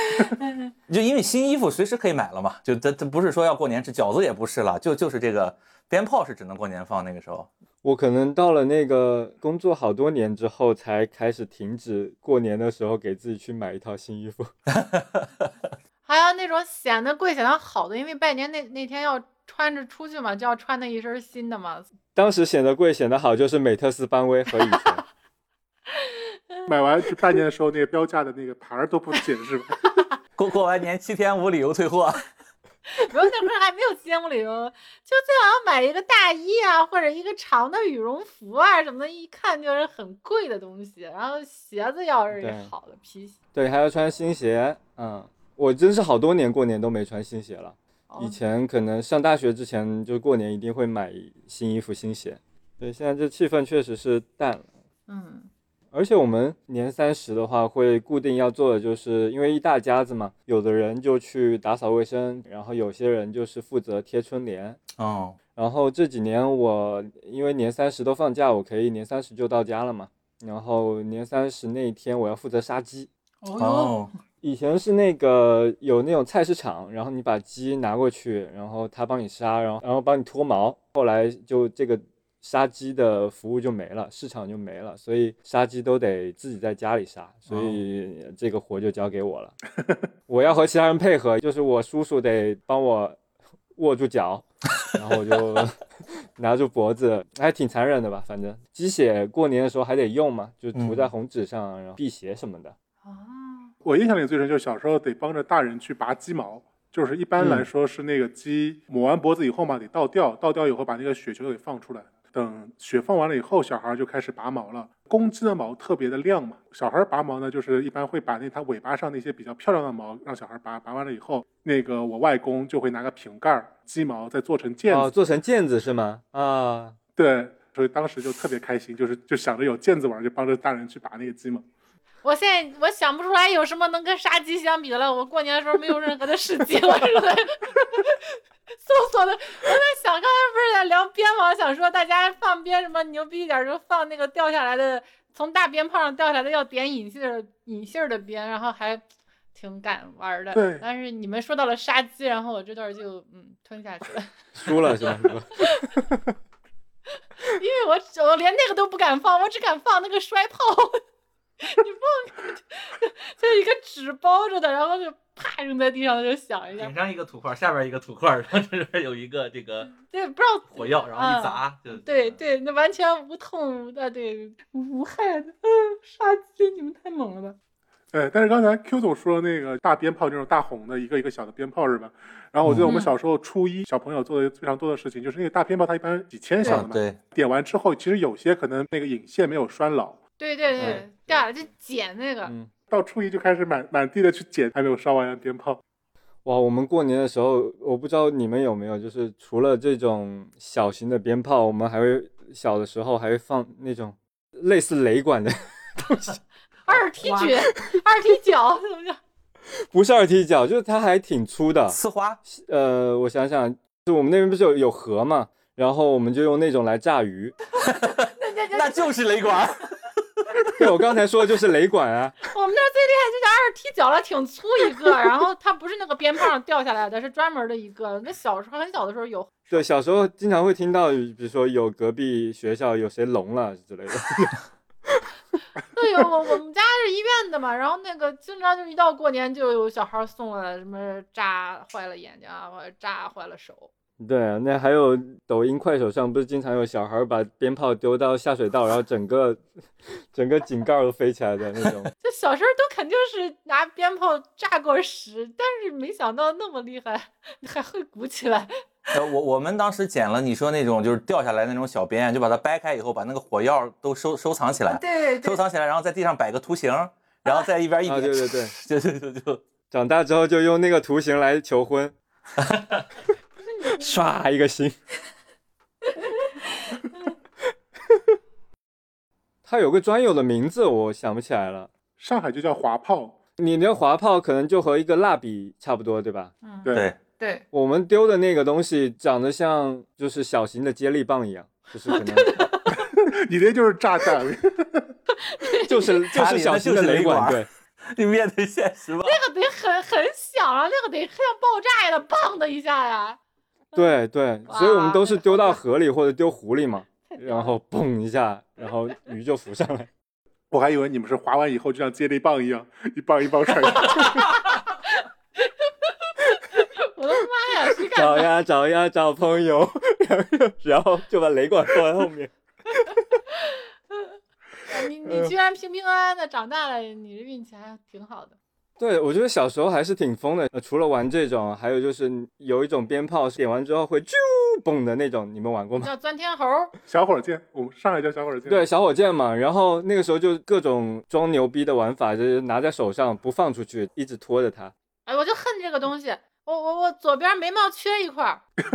Speaker 6: 就因为新衣服随时可以买了嘛，就这这不是说要过年吃饺子也不是了，就就是这个鞭炮是只能过年放那个时候。
Speaker 4: 我可能到了那个工作好多年之后，才开始停止过年的时候给自己去买一套新衣服。
Speaker 5: 还有那种显得贵、显得好的，因为拜年那那天要穿着出去嘛，就要穿那一身新的嘛。
Speaker 4: 当时显得贵、显得好，就是美特斯邦威和以前。
Speaker 3: 买完去拜年的时候，那个标价的那个牌儿都不紧是吧？
Speaker 6: 过过完年七天无理由退货，
Speaker 5: 不是那会儿还没有七天无理由，就最好要买一个大衣啊，或者一个长的羽绒服啊什么的，一看就是很贵的东西。然后鞋子要是
Speaker 4: 对
Speaker 5: 好的皮鞋，
Speaker 4: 对，还要穿新鞋。嗯，我真是好多年过年都没穿新鞋了。
Speaker 5: 哦
Speaker 4: 以前可能上大学之前，就过年一定会买新衣服、新鞋。对，现在这气氛确实是淡了。
Speaker 5: 嗯，
Speaker 4: 而且我们年三十的话，会固定要做的，就是因为一大家子嘛，有的人就去打扫卫生，然后有些人就是负责贴春联。
Speaker 6: 哦，
Speaker 4: 然后这几年我因为年三十都放假，我可以年三十就到家了嘛。然后年三十那一天，我要负责杀鸡。
Speaker 5: 哦
Speaker 4: 以前是那个有那种菜市场，然后你把鸡拿过去，然后他帮你杀，然后然后帮你脱毛。后来就这个杀鸡的服务就没了，市场就没了，所以杀鸡都得自己在家里杀，所以这个活就交给我了。我要和其他人配合，就是我叔叔得帮我握住脚，然后我就 拿住脖子，还挺残忍的吧？反正鸡血过年的时候还得用嘛，就涂在
Speaker 6: 嗯
Speaker 4: 红纸上，然后辟邪什么的。
Speaker 5: 哦，
Speaker 3: 我印象里最深就是小时候得帮着大人去拔鸡毛，就是一般来说是那个鸡抹完脖子以后嘛，得倒掉，倒掉以后把那个血球给放出来。等雪放完了以后，小孩就开始拔毛了。公鸡的毛特别的亮嘛，小孩拔毛呢，就是一般会把那它尾巴上那些比较漂亮的毛让小孩拔，拔完了以后，那个我外公就会拿个瓶盖儿，鸡毛再做成毽子，
Speaker 4: 哦，做成毽子是吗？啊，
Speaker 3: 对，所以当时就特别开心，就是就想着有毽子玩，就帮着大人去拔那个鸡毛。
Speaker 5: 我现在我想不出来有什么能跟杀鸡相比的了。我过年的时候没有任何的事情，我是在搜索的。我在想，刚才不是在聊鞭吗？想说大家放鞭什么牛逼一点，就放那个掉下来的，从大鞭炮上掉下来的要点引信儿引信儿的鞭，然后还挺敢玩儿的。
Speaker 3: 对
Speaker 5: 但是你们说到了杀鸡，然后我这段就嗯吞下去了，
Speaker 4: 输了是吧？
Speaker 5: 因为我只我连那个都不敢放，我只敢放那个摔炮。你放就一个纸包着的，然后就啪扔在地上就响一下
Speaker 6: 顶，上一个土块，下边一个土块，然后这边 有一个这个
Speaker 5: 对，不知道
Speaker 6: 火药，然后一砸，就
Speaker 5: 对对，那完全无痛的，对无害的，嗯，杀鸡你们太猛了吧？
Speaker 3: 对，但是刚才 Q 总说那个大鞭炮，这种大红的一个一个小的鞭炮是吧？然后我记得我们
Speaker 5: 嗯
Speaker 3: 小时候初一小朋友做的非常多的事情，就是那个大鞭炮它一般几千响的嘛，
Speaker 6: 对，
Speaker 3: 点完之后，其实有些可能那个引线没有拴牢，
Speaker 5: 对对对
Speaker 4: 对，
Speaker 5: 掉下来就捡那个，
Speaker 4: 嗯，
Speaker 3: 到初一就开始满满地的去捡还没有烧完的鞭炮。
Speaker 4: 哇，我们过年的时候，我不知道你们有没有，就是除了这种小型的鞭炮，我们还会小的时候还会放那种类似雷管的 东西，
Speaker 5: 二踢脚，二踢脚怎么讲？
Speaker 4: 不是二踢脚，就是它还挺粗的。
Speaker 6: 呲花，
Speaker 4: 呃，我想想，就我们那边不是有有河嘛，然后我们就用那种来炸鱼。
Speaker 6: 那就是雷管。
Speaker 4: 对，我刚才说的就是雷管啊。
Speaker 5: 我们那儿最厉害就是二踢脚了，挺粗一个，然后它不是那个鞭炮上掉下来的，是专门的一个。那小时候很小的时候有，
Speaker 4: 对，小时候经常会听到，比如说有隔壁学校有谁聋了之类的。
Speaker 5: 对，有我我们家是医院的嘛，然后那个经常就一到过年就有小孩送了什么扎坏了眼睛啊，或者扎坏了手。
Speaker 4: 对啊，那还有抖音、快手上不是经常有小孩把鞭炮丢到下水道，然后整个整个井盖都飞起来的那种。
Speaker 5: 就小时候都肯定是拿鞭炮炸过屎，但是没想到那么厉害，还会鼓起来。
Speaker 6: 呃，我我们当时捡了你说那种就是掉下来那种小鞭，就把它掰开以后，把那个火药都收收藏起来，
Speaker 5: 对
Speaker 6: 收藏起来，然后在地上摆个图形，然后在一边一
Speaker 4: 啊，对对对，
Speaker 6: 就就就就
Speaker 4: 长大之后就用那个图形来求婚，刷一个星。它有个专有的名字，我想不起来了。
Speaker 3: 上海就叫滑炮，
Speaker 4: 你那滑炮可能就和一个蜡笔差不多，对吧？
Speaker 5: 嗯，
Speaker 3: 对
Speaker 6: 对，
Speaker 4: 我们丢的那个东西长得像就是小型的接力棒一样，就是可能
Speaker 3: 你那就是炸弹。
Speaker 4: 就是就是小型的雷管，对。
Speaker 6: 你面对现实吧。
Speaker 5: 那个得很很小啊，那个得像爆炸一样的，砰的一下呀。
Speaker 4: 对对，所以我们都是丢到河里或者丢湖里嘛，然后嘣一下，然后鱼就浮上来。
Speaker 3: 我还以为你们是划完以后就像接力棒一样，一棒一棒甩上。
Speaker 5: 我的妈呀，
Speaker 4: 找呀找呀找朋友，然后然后就把雷管放在后面。
Speaker 5: 你你居然平平安安的长大了，你这运气还挺好的。
Speaker 4: 对，我觉得小时候还是挺疯的。呃除了玩这种，还有就是有一种鞭炮点完之后会啾嘣的那种，你们玩过吗？
Speaker 5: 叫钻天猴，
Speaker 3: 小火箭，我们上海叫小火箭。
Speaker 4: 对，，小火箭嘛。然后那个时候就各种装牛逼的玩法，就是拿在手上不放出去，一直拖着它。
Speaker 5: 哎，我就恨这个东西。我我我左边眉毛缺一块，就是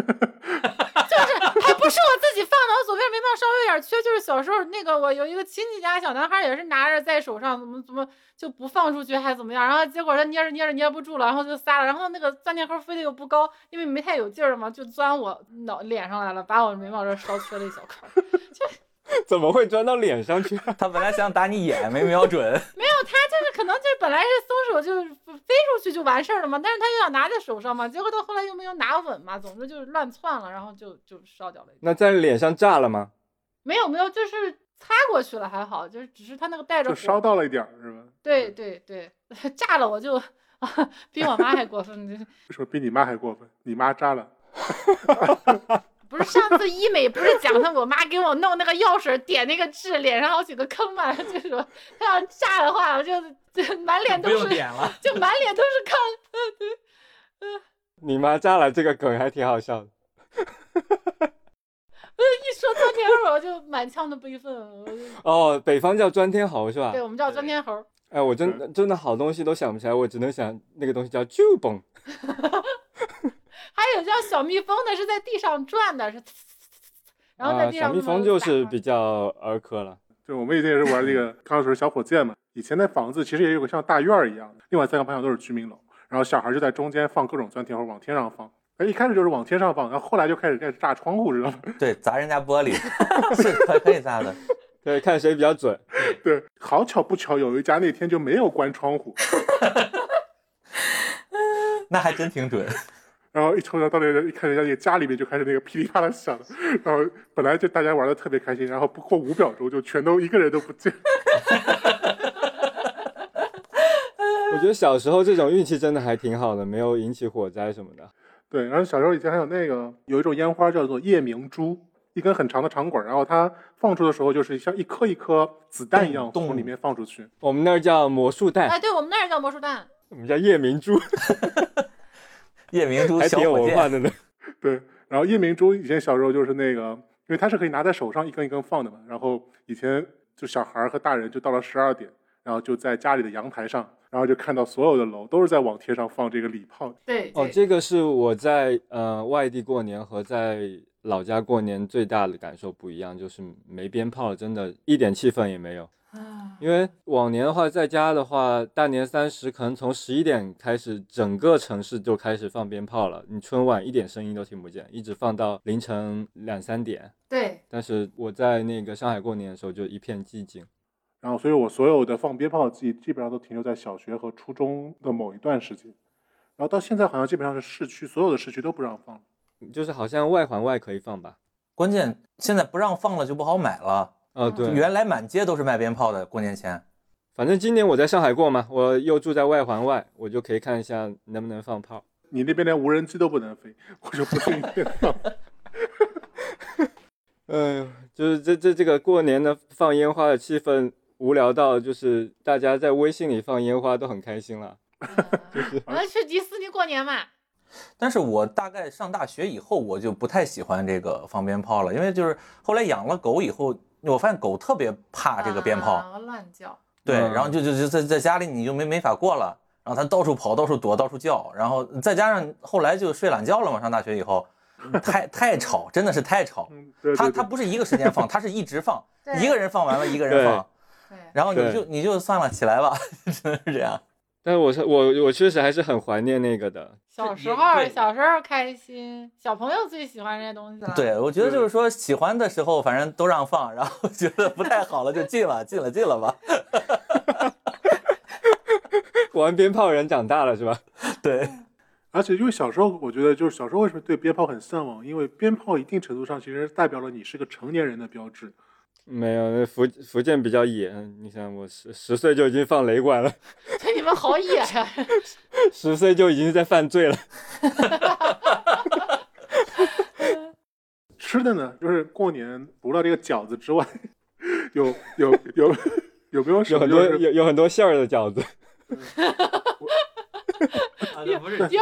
Speaker 5: 还不是我自己放的，我左边眉毛稍微有点缺，就是小时候那个我有一个亲戚家小男孩也是拿着在手上，怎么怎么就不放出去还怎么样，然后结果他捏着捏着捏不住了，然后就撒了，然后那个钻天猴飞得又不高，因为没太有劲儿嘛，就钻我脑脸上来了，把我眉毛这烧缺了一小块就。
Speaker 4: 怎么会钻到脸上去？
Speaker 6: 他本来想打你眼，没瞄准。
Speaker 5: 没有，他就是可能就是本来是松手就飞出去就完事儿了嘛，但是他又想拿在手上嘛，结果到后来又没有拿稳嘛，总之就是乱窜了，然后就就烧掉了。
Speaker 4: 那在脸上炸了吗？
Speaker 5: 没有没有，就是擦过去了还好，就是只是他那个带着
Speaker 3: 就
Speaker 5: 火
Speaker 3: 烧到了一点儿是吧？
Speaker 5: 对对对，炸了我就啊比我妈还过分，就是
Speaker 3: 为什么比你妈还过分？你妈炸了，
Speaker 5: 不是上次医美不是讲他我妈给我弄那个药水点那个痣，脸上好几个坑嘛，就说他要炸的话，我就就满脸都
Speaker 6: 不用
Speaker 5: 是，
Speaker 6: 点了，
Speaker 5: 就满脸都是坑。
Speaker 4: 你妈炸了这个梗还挺好笑的。
Speaker 5: 一说钻天猴，我就满腔的悲愤。
Speaker 4: 哦，北方叫钻天猴是吧
Speaker 5: 对，？我们叫钻天猴。
Speaker 4: 哎，我真真的好东西都想不起来，我只能想那个东西叫啾嘣。
Speaker 5: 还有叫小蜜蜂的，是在地上转的，是，然后在
Speaker 4: 啊，
Speaker 5: 地上
Speaker 4: 小蜜蜂就是比较儿科了。
Speaker 3: 就我们以前也是玩那个，刚刚说小火箭嘛。以前那房子其实也有个像大院儿一样的，另外三个方向都是居民楼，然后小孩就在中间放各种钻天猴往天上放。哎，一开始就是往天上放，然后后来就开始开始炸窗户，知道吗？
Speaker 6: 对，砸人家玻璃 是可可以砸的。
Speaker 4: 对，看谁比较准。
Speaker 3: 对，好巧不巧，有一家那天就没有关窗户，
Speaker 6: 那还真挺准。
Speaker 3: 然后一抽到到那个一看人家那个家里面就开始那个噼里啪啦响，然后本来就大家玩的特别开心，然后不过五秒钟就全都一个人都不见。
Speaker 4: 我觉得小时候这种运气真的还挺好的，没有引起火灾什么的。
Speaker 3: 对，然后小时候以前还有那个有一种烟花叫做夜明珠，一根很长的长管，然后它放出的时候就是像一颗一颗子弹一样从里面放出去。
Speaker 4: 我们那儿叫魔术弹，
Speaker 5: 哎，对我们那儿叫魔术弹，
Speaker 4: 我们叫夜明珠，
Speaker 6: 夜明珠
Speaker 4: 还挺有
Speaker 6: 小火箭，
Speaker 4: 文化的呢。
Speaker 3: 对，然后夜明珠以前小时候就是那个，因为它是可以拿在手上一根一根放的嘛，然后以前就小孩儿和大人就到了十二点，然后就在家里的阳台上，然后就看到所有的楼都是在往天上放这个礼炮。
Speaker 5: 对
Speaker 4: 哦，这个是我在呃外地过年和在老家过年最大的感受不一样，就是没鞭炮，真的一点气氛也没有。
Speaker 5: 啊，
Speaker 4: 因为往年的话，在家的话，大年三十可能从十一点开始，整个城市就开始放鞭炮了，你春晚一点声音都听不见，一直放到凌晨两三点。
Speaker 5: 对，
Speaker 4: 但是我在那个上海过年的时候，就一片寂静。
Speaker 3: 然后，所以我所有的放鞭炮的记忆基本上都停留在小学和初中的某一段时间，然后到现在好像基本上是市区所有的市区都不让放了。
Speaker 4: 就是好像外环外可以放吧？
Speaker 6: 关键现在不让放了就不好买了。
Speaker 4: 哦，
Speaker 5: 嗯
Speaker 4: 对，
Speaker 6: 原来满街都是卖鞭炮的，过年前。
Speaker 4: 反正今年我在上海过嘛，我又住在外环外，我就可以看一下能不能放炮。
Speaker 3: 你那边连无人机都不能飞，我就不信你放。
Speaker 4: 哎呦，就是这这这个过年的放烟花的气氛无聊到，就是大家在微信里放烟花都很开心了。
Speaker 5: 我们去迪士尼过年嘛，
Speaker 6: 但是我大概上大学以后，我就不太喜欢这个放鞭炮了，因为就是后来养了狗以后，我发现狗特别怕这个鞭炮，
Speaker 5: 啊乱叫，
Speaker 6: 对，
Speaker 4: 嗯
Speaker 6: 然后就就就在在家里你就没没法过了。然后它到处跑、到处躲、到处叫，然后再加上后来就睡懒觉了嘛，上大学以后，太太吵，真的是太吵。
Speaker 3: 嗯，对对对，
Speaker 6: 他他不是一个时间放，它是一直放，一个人放完了，一个人放，
Speaker 5: 对，
Speaker 6: 然后你就你就算了，起来吧，真的是这样。
Speaker 4: 但是我是我我确实还是很怀念那个的。
Speaker 5: 小时候小时候开心，小朋友最喜欢这些东西了。
Speaker 6: 对，我觉得就是说喜欢的时候，反正都让放，然后觉得不太好了就禁了，禁了，禁了吧。
Speaker 4: 玩鞭炮人长大了是吧？
Speaker 6: 对，
Speaker 3: 而且因为小时候，我觉得就是小时候为什么对鞭炮很向往，因为鞭炮一定程度上其实代表了你是个成年人的标志。
Speaker 4: 没有，那福福建比较野。你想，我十十岁就已经放雷管了，
Speaker 5: 对，你们好野呀！
Speaker 4: 十岁就已经在犯罪了。
Speaker 3: 吃的呢，就是过年除了这个饺子之外，有有有有没有
Speaker 4: 很多有有很多馅儿的饺子，
Speaker 6: 不是
Speaker 5: 有有有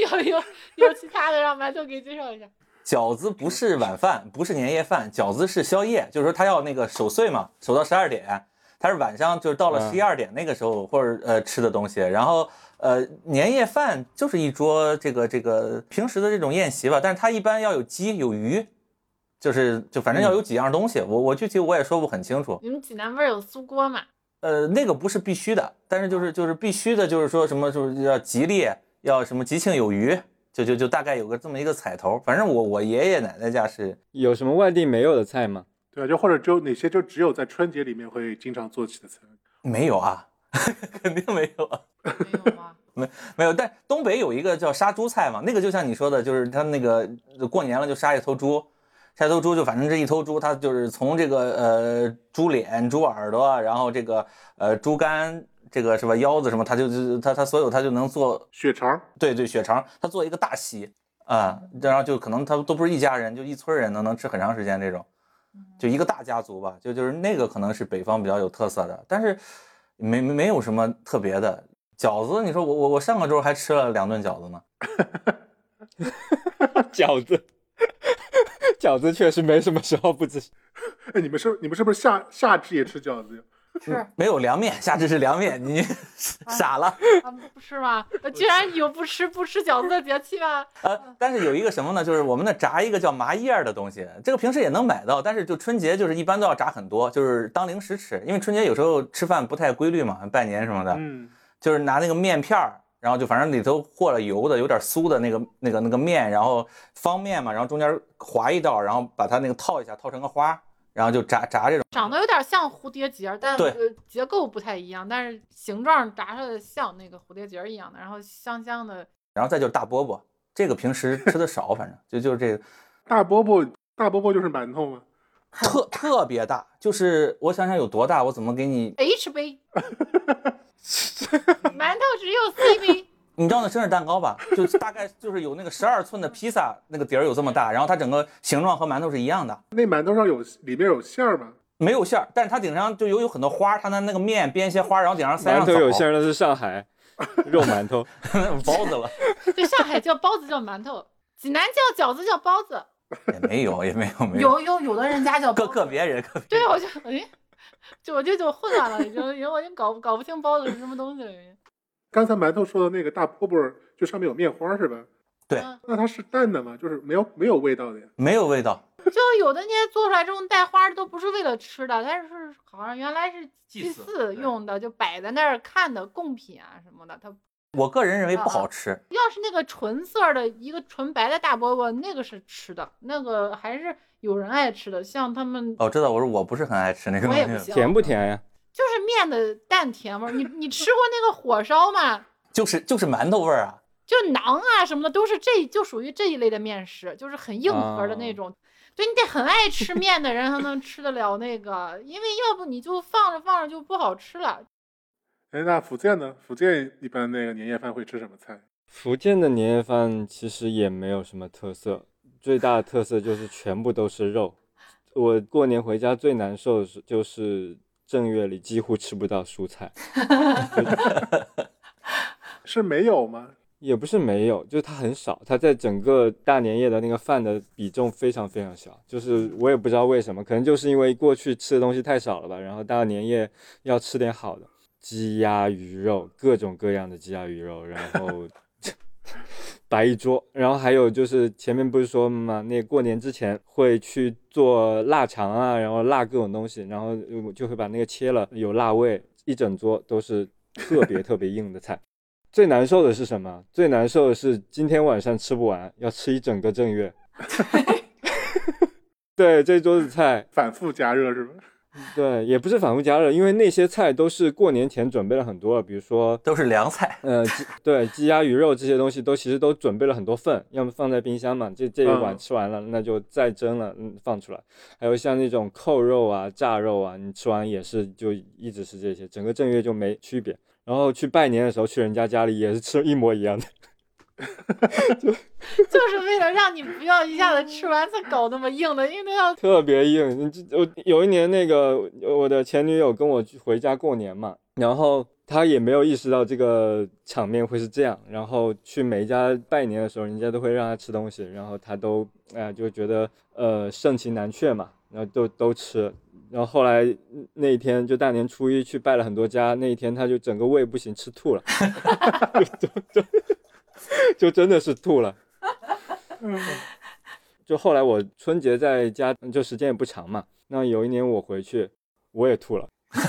Speaker 5: 有有有有其他的，让馒头给介绍一下。
Speaker 6: 饺子不是晚饭，不是年夜饭，饺子是宵夜，就是说他要那个守岁嘛，守到十二点，他是晚上就是到了
Speaker 4: 嗯
Speaker 6: 十一二点那个时候或者呃吃的东西，然后呃年夜饭就是一桌这个这个平时的这种宴席吧，但是他一般要有鸡有鱼，就是就反正要有几样东西，我我具体我也说不很清楚，
Speaker 5: 你们济南不是有酥锅吗？
Speaker 6: 呃那个不是必须的，但是就是就是必须的，就是说什么就是要吉利，要什么吉庆有余。就就就大概有个这么一个彩头，反正我我爷爷奶奶家是
Speaker 4: 有什么外地没有的菜吗？
Speaker 3: 对啊，就或者只有哪些就只有在春节里面会经常做起的菜。
Speaker 6: 没有啊，肯定没有啊，
Speaker 5: 没有吗？
Speaker 6: 没有。但东北有一个叫杀猪菜嘛，那个就像你说的，就是他那个过年了就杀一头猪，杀一头猪就反正这一头猪，它就是从这个呃猪脸、猪耳朵，然后这个呃猪肝，这个什么腰子什么，他就就他他所有他就能做，
Speaker 3: 血肠，
Speaker 6: 对对血肠，他做一个大席啊，然后就可能他都不是一家人，就一村人能能吃很长时间这种。就一个大家族吧，就就是那个可能是北方比较有特色的，但是没没没有什么特别的饺子。你说我我我上个周还吃了两顿饺子呢，
Speaker 4: 饺子，饺子确实没什么时候不吃。
Speaker 3: 哎，你们是你们是不是夏夏至也吃饺子呀？
Speaker 5: 是
Speaker 6: 没有凉面，夏至是凉面，你 傻了。
Speaker 5: 啊，不吃吗？居然有不吃不吃饺子的节气吗？
Speaker 6: 呃，但是有一个什么呢？就是我们那炸一个叫麻叶儿的东西，这个平时也能买到，但是就春节就是一般都要炸很多，就是当零食吃，因为春节有时候吃饭不太规律嘛，拜年什么的，
Speaker 3: 嗯，
Speaker 6: 就是拿那个面片儿，然后就反正里头和了油的，有点酥的那个那个那个面，然后方面嘛，然后中间划一道，然后把它那个套一下，套成个花，然后就炸炸这种。
Speaker 5: 长得有点像蝴蝶结儿，但呃结构不太一样，但是形状炸出来的像那个蝴蝶结儿一样的，然后香香的。
Speaker 6: 然后再就是大饽饽，这个平时吃的少，反正就就是这个
Speaker 3: 大饽饽大饽饽就是馒头嘛。
Speaker 6: 特特别大，就是我想想有多大，我怎么给你
Speaker 5: ？H 杯，馒头只有 C 杯。
Speaker 6: 你知道那生日蛋糕吧？就大概就是有那个十二寸的披萨，那个底儿有这么大，然后它整个形状和馒头是一样的，
Speaker 3: 那馒头上有里面有馅儿吗？
Speaker 6: 没有馅儿，但是它顶上就有有很多花，它的那个面编一些花，然后顶上塞
Speaker 4: 馒
Speaker 6: 上枣
Speaker 4: 头有馅儿，那是上海肉馒头。
Speaker 6: 包子了，
Speaker 5: 对，上海叫包子叫馒头，济南叫饺子叫包子。
Speaker 6: 也没有也没有没有，
Speaker 5: 有有有的人家叫
Speaker 6: 个。个别人个别
Speaker 5: 对，我就哎，就我就就混乱了，已经，因为我已经搞搞不清包子是什么东西了。
Speaker 3: 刚才馒头说的那个大饽饽，就上面有面花是吧？
Speaker 6: 对
Speaker 5: 嗯
Speaker 3: 那它是淡的吗？就是没有没有味道的呀？
Speaker 6: 没有味道，
Speaker 5: 就有的那些做出来这种带花的都不是为了吃的，它是好像原来是祭
Speaker 6: 祭祀
Speaker 5: 用的，就摆在那儿看的贡品啊什么的。它
Speaker 6: 我个人认为不好吃。
Speaker 5: 要是那个纯色的一个纯白的大饽饽，那个是吃的，那个还是有人爱吃的。像他们
Speaker 6: 哦，知道，我说我不是很爱吃那个东西，
Speaker 4: 甜不甜呀？
Speaker 5: 就是面的淡甜味儿。你你吃过那个火烧吗？
Speaker 6: 就是就是馒头味儿啊。
Speaker 5: 就馕啊什么的，都是这就属于这一类的面食，就是很硬核的那种。对你得很爱吃面的人才能吃得了那个，因为要不你就放着放着就不好吃了。
Speaker 3: 哎，那福建呢？福建一般那个年夜饭会吃什么菜？
Speaker 4: 福建的年夜饭其实也没有什么特色，最大的特色就是全部都是肉。我过年回家最难受的是就是正月里几乎吃不到蔬菜，
Speaker 3: 是没有吗？
Speaker 4: 也不是没有，就是它很少，它在整个大年夜的那个饭的比重非常非常小。就是我也不知道为什么，可能就是因为过去吃的东西太少了吧，然后大年夜要吃点好的。鸡鸭鱼肉，各种各样的鸡鸭鱼肉，然后摆一桌，然后还有就是前面不是说嘛，那过年之前会去做腊肠啊，然后腊各种东西，然后就会把那个切了，有腊味，一整桌都是特别 特别硬的菜。最难受的是什么？最难受的是今天晚上吃不完，要吃一整个正月。对，这桌子菜
Speaker 3: 反复加热是吧？
Speaker 4: 对，也不是反复加热，因为那些菜都是过年前准备了很多，比如说，
Speaker 6: 都是凉菜。
Speaker 4: 呃，鸡对鸡鸭鱼肉这些东西都其实都准备了很多份，要么放在冰箱嘛，这这一碗
Speaker 3: 嗯
Speaker 4: 吃完了，那就再蒸了，嗯，放出来。还有像那种扣肉啊、炸肉啊，你吃完也是就一直是这些，整个正月就没区别。然后去拜年的时候，去人家家里也是吃一模一样的。
Speaker 5: 就 就是为了让你不要一下子吃完才搞那么硬的，因为要
Speaker 4: 特别硬。你这我有一年那个我的前女友跟我去回家过年嘛，然后她也没有意识到这个场面会是这样，然后去每一家拜年的时候，人家都会让她吃东西，然后她都哎呀就觉得呃盛情难却嘛，然后都都吃。然后后来嗯那一天就大年初一去拜了很多家，那一天她就整个胃不行，吃吐了，就就就 就真的是吐了。就后来我春节在家，就时间也不长嘛。那有一年我回去，我也吐了。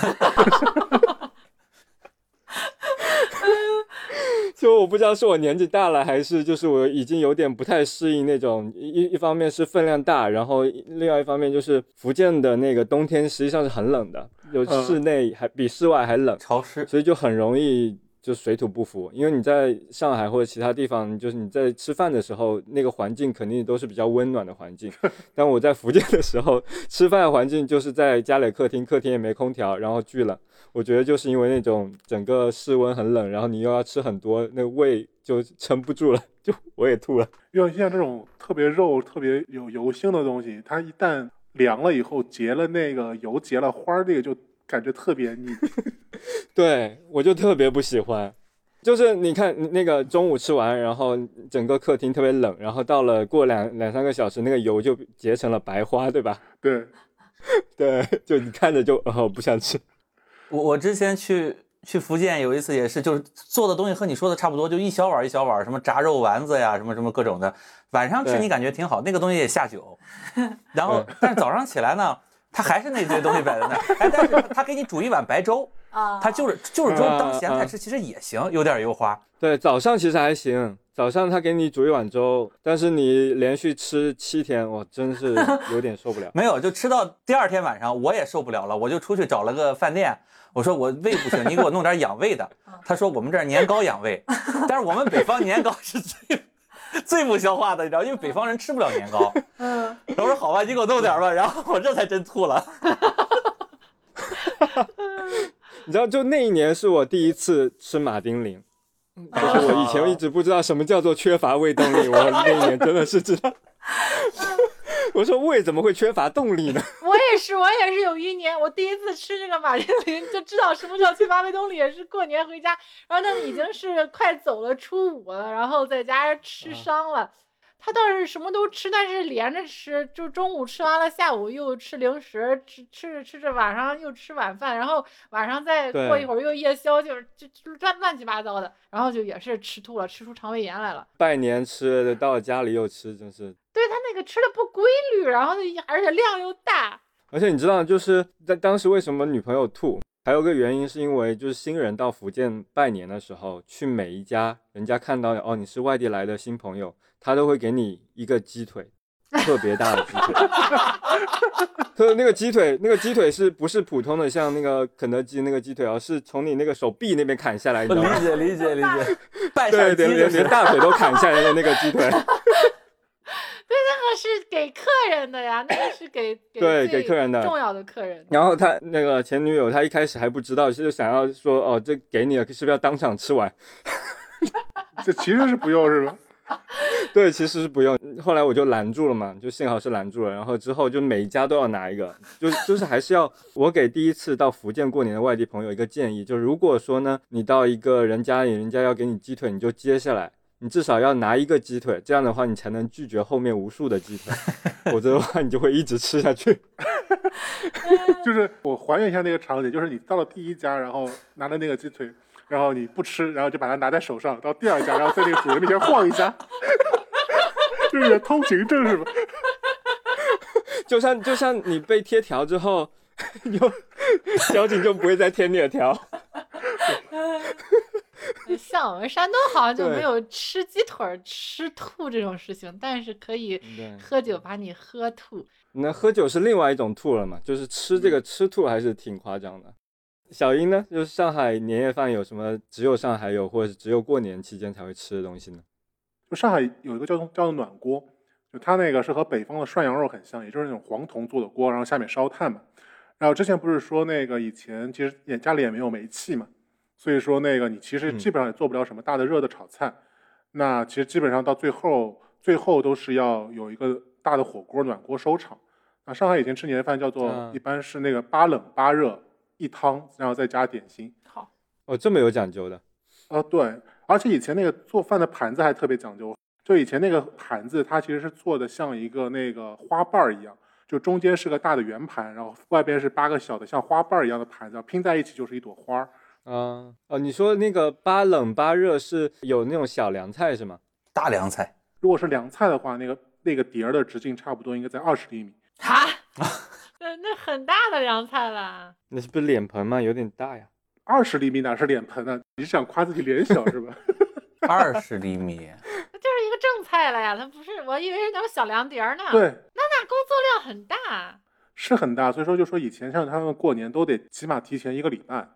Speaker 4: 就我不知道是我年纪大了，还是就是我已经有点不太适应那种一一方面是分量大，然后另外一方面就是福建的那个冬天实际上是很冷的，有
Speaker 3: 嗯
Speaker 4: 室内还比室外还冷，
Speaker 6: 潮湿，
Speaker 4: 所以就很容易就水土不服。因为你在上海或者其他地方，就是你在吃饭的时候，那个环境肯定都是比较温暖的环境。但我在福建的时候，吃饭的环境就是在家里客厅，客厅也没空调，然后巨冷。我觉得就是因为那种整个室温很冷，然后你又要吃很多，那胃就撑不住了，就我也吐了。
Speaker 3: 因为像这种特别肉、特别有油性的东西，它一旦凉了以后结了那个油结了花儿，这个就感觉特别腻。
Speaker 4: 对我就特别不喜欢。就是你看那个中午吃完，然后整个客厅特别冷，然后到了过两两三个小时，那个油就结成了白花，对吧？
Speaker 3: 对，
Speaker 4: 对，就你看着就哦不想吃。
Speaker 6: 我我之前去去福建有一次也是，就是做的东西和你说的差不多，就一小碗一小碗，什么炸肉丸子呀，什么什么各种的。晚上吃你感觉挺好，那个东西也下酒，然后但是早上起来呢，它还是那堆东西摆在那儿，哎，但是他他给你煮一碗白粥，
Speaker 5: 啊，
Speaker 6: 他就是就是粥
Speaker 4: 啊
Speaker 6: 当咸菜
Speaker 4: 啊
Speaker 6: 吃，其实也行，有点油花。
Speaker 4: 对，早上其实还行，早上他给你煮一碗粥，但是你连续吃七天，我真是有点受不了。
Speaker 6: 没有，就吃到第二天晚上，我也受不了了，我就出去找了个饭店，我说我胃不行，你给我弄点养胃的。他说我们这儿年糕养胃，但是我们北方年糕是最 最不消化的，你知道，因为北方人吃不了年糕。
Speaker 5: 嗯，
Speaker 6: 我说好吧，你给我弄点吧，然后我这才真吐了。
Speaker 4: 你知道，就那一年是我第一次吃马丁啉，就是我以前一直不知道什么叫做缺乏胃动力，我那一年真的是知道。我说胃怎么会缺乏动力呢？
Speaker 5: 我也是，我也是有一年，我第一次吃这个马天林，就知道什么叫缺乏胃动力，也是过年回家，然后那已经是快走了初五了，然后在家吃伤了。他倒是什么都吃，但是连着吃，就中午吃完了，下午又吃零食，吃吃着吃着，晚上又吃晚饭，然后晚上再过一会儿又夜宵，就是就就乱乱七八糟的，然后就也是吃吐了，吃出肠胃炎来了。
Speaker 4: 拜年吃的，到了家里又吃，真是。
Speaker 5: 对他那个吃的不规律，然后而且量又大，
Speaker 4: 而且你知道，就是在当时为什么女朋友吐，还有个原因是因为就是新人到福建拜年的时候，去每一家人家看到哦你是外地来的新朋友，他都会给你一个鸡腿，特别大的鸡腿。特那个鸡腿，那个鸡腿是不是普通的像那个肯德基那个鸡腿而是从你那个手臂那边砍下来，你知道吗？
Speaker 6: 解理解理解，拜
Speaker 4: 对，
Speaker 6: 山鸡
Speaker 4: 连连连。大腿都砍下来的那个鸡腿。
Speaker 5: 对，那个是给客人的呀，那个是给给
Speaker 4: 对给客人的
Speaker 5: 重要的客人。
Speaker 4: 然后他那个前女友，她一开始还不知道，就想要说哦，这给你了，是不是要当场吃完？
Speaker 3: 这其实是不用是吧？
Speaker 4: 对，其实是不用。后来我就拦住了嘛，就幸好是拦住了。然后之后就每一家都要拿一个，就就是还是要我给第一次到福建过年的外地朋友一个建议，就如果说呢，你到一个人家里，人家要给你鸡腿，你就接下来，你至少要拿一个鸡腿，这样的话你才能拒绝后面无数的鸡腿，否则的话你就会一直吃下去。
Speaker 3: 就是我还原一下那个场景，就是你到了第一家，然后拿着那个鸡腿，然后你不吃，然后就把它拿在手上，到第二家，然后在那个主人面前晃一下，就是你的通行证是吧？
Speaker 4: 就像就像你被贴条之后，就交警就不会再贴你的条。
Speaker 5: 像我们山东好像就没有吃鸡腿儿吃吐这种事情，但是可以喝酒把你喝吐。
Speaker 4: 那喝酒是另外一种吐了嘛？就是吃这个吃吐还是挺夸张的。小英呢，就是上海年夜饭有什么只有上海有，或者是只有过年期间才会吃的东西呢？
Speaker 3: 就上海有一个叫做叫做暖锅，就它那个是和北方的涮羊肉很像，也就是那种黄铜做的锅，然后下面烧炭嘛。然后之前不是说那个以前其实也家里也没有煤气嘛，所以说那个你其实
Speaker 4: 嗯
Speaker 3: 基本上也做不了什么大的热的炒菜。那其实基本上到最后最后都是要有一个大的火锅暖锅收场。那上海以前吃年夜饭叫做、
Speaker 4: 嗯
Speaker 3: 一般是那个八冷八热一汤，然后再加点心。
Speaker 5: 好，
Speaker 4: 哦，这么有讲究的。
Speaker 3: 啊，对，而且以前那个做饭的盘子还特别讲究，就以前那个盘子，它其实是做的像一个那个花瓣儿一样，就中间是个大的圆盘，然后外边是八个小的像花瓣儿一样的盘子，拼在一起就是一朵花儿。
Speaker 4: 啊哦，你说那个八冷八热是有那种小凉菜是吗？
Speaker 6: 大凉菜，
Speaker 3: 如果是凉菜的话，那个那个碟儿的直径差不多应该在二十厘米。
Speaker 5: 哈，那那很大的凉菜了。
Speaker 4: 那是不是脸盆吗？有点大呀。
Speaker 3: 二十厘米哪是脸盆呢？你是想夸自己脸小是吧？
Speaker 6: 二十厘米，
Speaker 5: 那就是一个正菜了呀，它不是，我以为是那种小凉碟儿呢。，
Speaker 3: 对，
Speaker 5: 那工作量很大。
Speaker 3: 是很大，所以说就说以前像他们过年都得起码提前一个礼拜，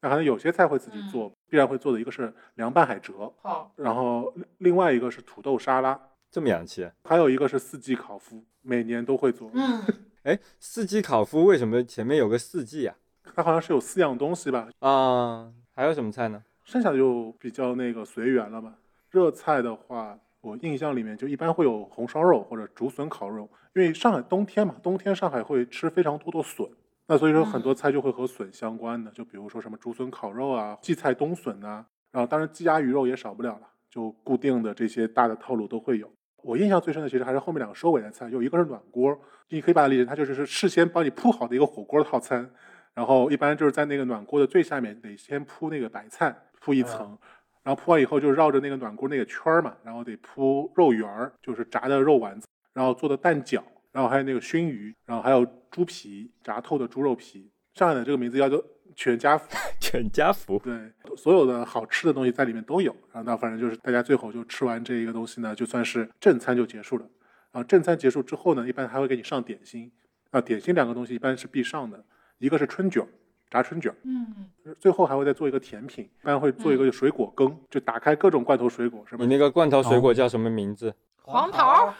Speaker 3: 那可能有些菜会自己做，必然会做的一个是凉拌海蜇，
Speaker 5: 好，
Speaker 3: 然后另外一个是土豆沙拉，
Speaker 4: 这么洋气啊。
Speaker 3: 还有一个是四季烤麸，每年都会做。
Speaker 5: 嗯，
Speaker 4: 哎，四季烤麸为什么前面有个四季呀、
Speaker 3: 它好像是有四样东西吧，
Speaker 4: 啊？还有什么菜呢？
Speaker 3: 剩下的就比较那个随缘了吧。热菜的话，我印象里面就一般会有红烧肉或者竹笋烤肉，因为上海冬天嘛，冬天上海会吃非常多的笋，那所以说很多菜就会和笋相关的，就比如说什么竹笋烤肉啊、荠菜冬笋啊，然后当然鸡鸭鱼肉也少不了了，就固定的这些大的套路都会有。我印象最深的其实还是后面两个收尾的菜，有一个是暖锅，你可以把它理解，它就是是事先帮你铺好的一个火锅套餐，然后一般就是在那个暖锅的最下面得先铺那个白菜，铺一层，然后铺完以后就绕着那个暖锅那个圈儿嘛，然后得铺肉圆儿，就是炸的肉丸子，然后做的蛋饺，然后还有那个熏鱼，然后还有猪皮，炸透的猪肉皮。上海的这个名字叫做全家福，
Speaker 4: 全家福。
Speaker 3: 对，所有的好吃的东西在里面都有。然后那反正就是大家最后就吃完这一个东西呢，就算是正餐就结束了。然后正餐结束之后呢，一般还会给你上点心。啊，点心两个东西一般是必上的，一个是春卷，炸春卷，
Speaker 5: 嗯，
Speaker 3: 最后还会再做一个甜品，一般会做一个水果羹，就打开各种罐头水果，是吧
Speaker 4: 你？那个罐头水果叫什么名字？
Speaker 5: 黄桃、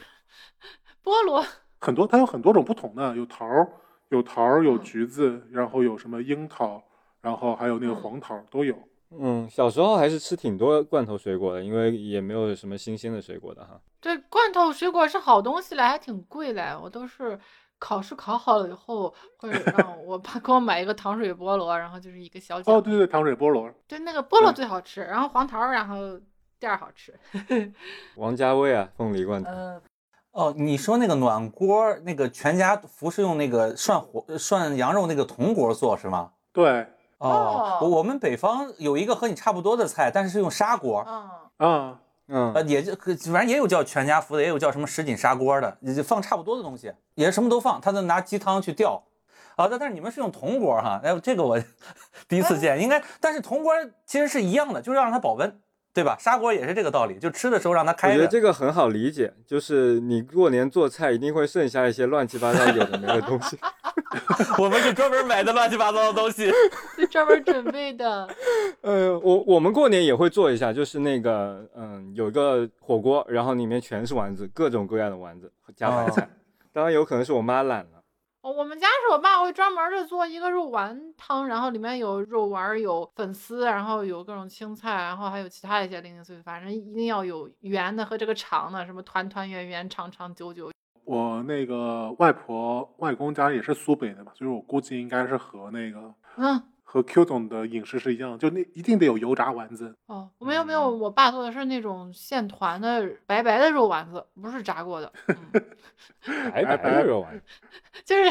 Speaker 5: 菠萝，
Speaker 3: 很多它有很多种不同的，有桃儿，有桃儿，有
Speaker 5: 嗯
Speaker 3: 橘子，然后有什么樱桃，然后还有那个
Speaker 5: 嗯
Speaker 3: 黄桃儿都有。
Speaker 4: 嗯，小时候还是吃挺多罐头水果的，因为也没有什么新鲜的水果的哈。
Speaker 5: 对，罐头水果是好东西嘞，还挺贵嘞。我都是考试考好了以后，会让我爸给我买一个糖水菠萝，然后就是一个小奖
Speaker 3: 哦，对对对，糖水菠萝，
Speaker 5: 对，那个菠萝最好吃，然后黄桃，然后第二好吃。
Speaker 4: 王家卫啊，凤梨罐头。
Speaker 5: 嗯，
Speaker 6: 哦，你说那个暖锅，那个全家福是用那个涮火涮羊肉那个铜锅做是吗？
Speaker 3: 对，
Speaker 6: 哦
Speaker 5: 哦，
Speaker 6: 我我们北方有一个和你差不多的菜，但是是用砂锅，
Speaker 5: 嗯，
Speaker 3: 啊，
Speaker 4: 嗯
Speaker 6: 呃，也就反正也有叫全家福的，也有叫什么什锦砂锅的，也就放差不多的东西，也是什么都放，他就拿鸡汤去吊。啊，但但是你们是用铜锅哈，哎，这个我 第一次见，应该，但是铜锅其实是一样的，就是让它保温，对吧？砂锅也是这个道理，就吃的时候让它开
Speaker 4: 我觉得。这个很好理解，就是你过年做菜一定会剩下一些乱七八糟有的没的东西。
Speaker 6: 我们是专门买的乱七八糟的东西。
Speaker 5: 是专门准备的。
Speaker 4: 呃，我我们过年也会做一下，就是那个嗯，有一个火锅，然后里面全是丸子，各种各样的丸子加白菜。当然有可能是我妈懒了。
Speaker 5: 哦，我们家是我爸会专门的做一个肉丸汤，然后里面有肉丸儿，有粉丝，然后有各种青菜，然后还有其他一些零零碎碎，反正一定要有圆的和这个长的，什么团团圆圆、长长久久。
Speaker 3: 我那个外婆外公家也是苏北的嘛，所以我估计应该是和那个
Speaker 5: 嗯，
Speaker 3: 和 Q 总的饮食是一样，就那一定得有油炸丸子。
Speaker 5: 哦，没有没有，我爸做的是那种现团的白白的肉丸子，不是炸过的。嗯
Speaker 4: 白白的肉丸子，
Speaker 5: 就是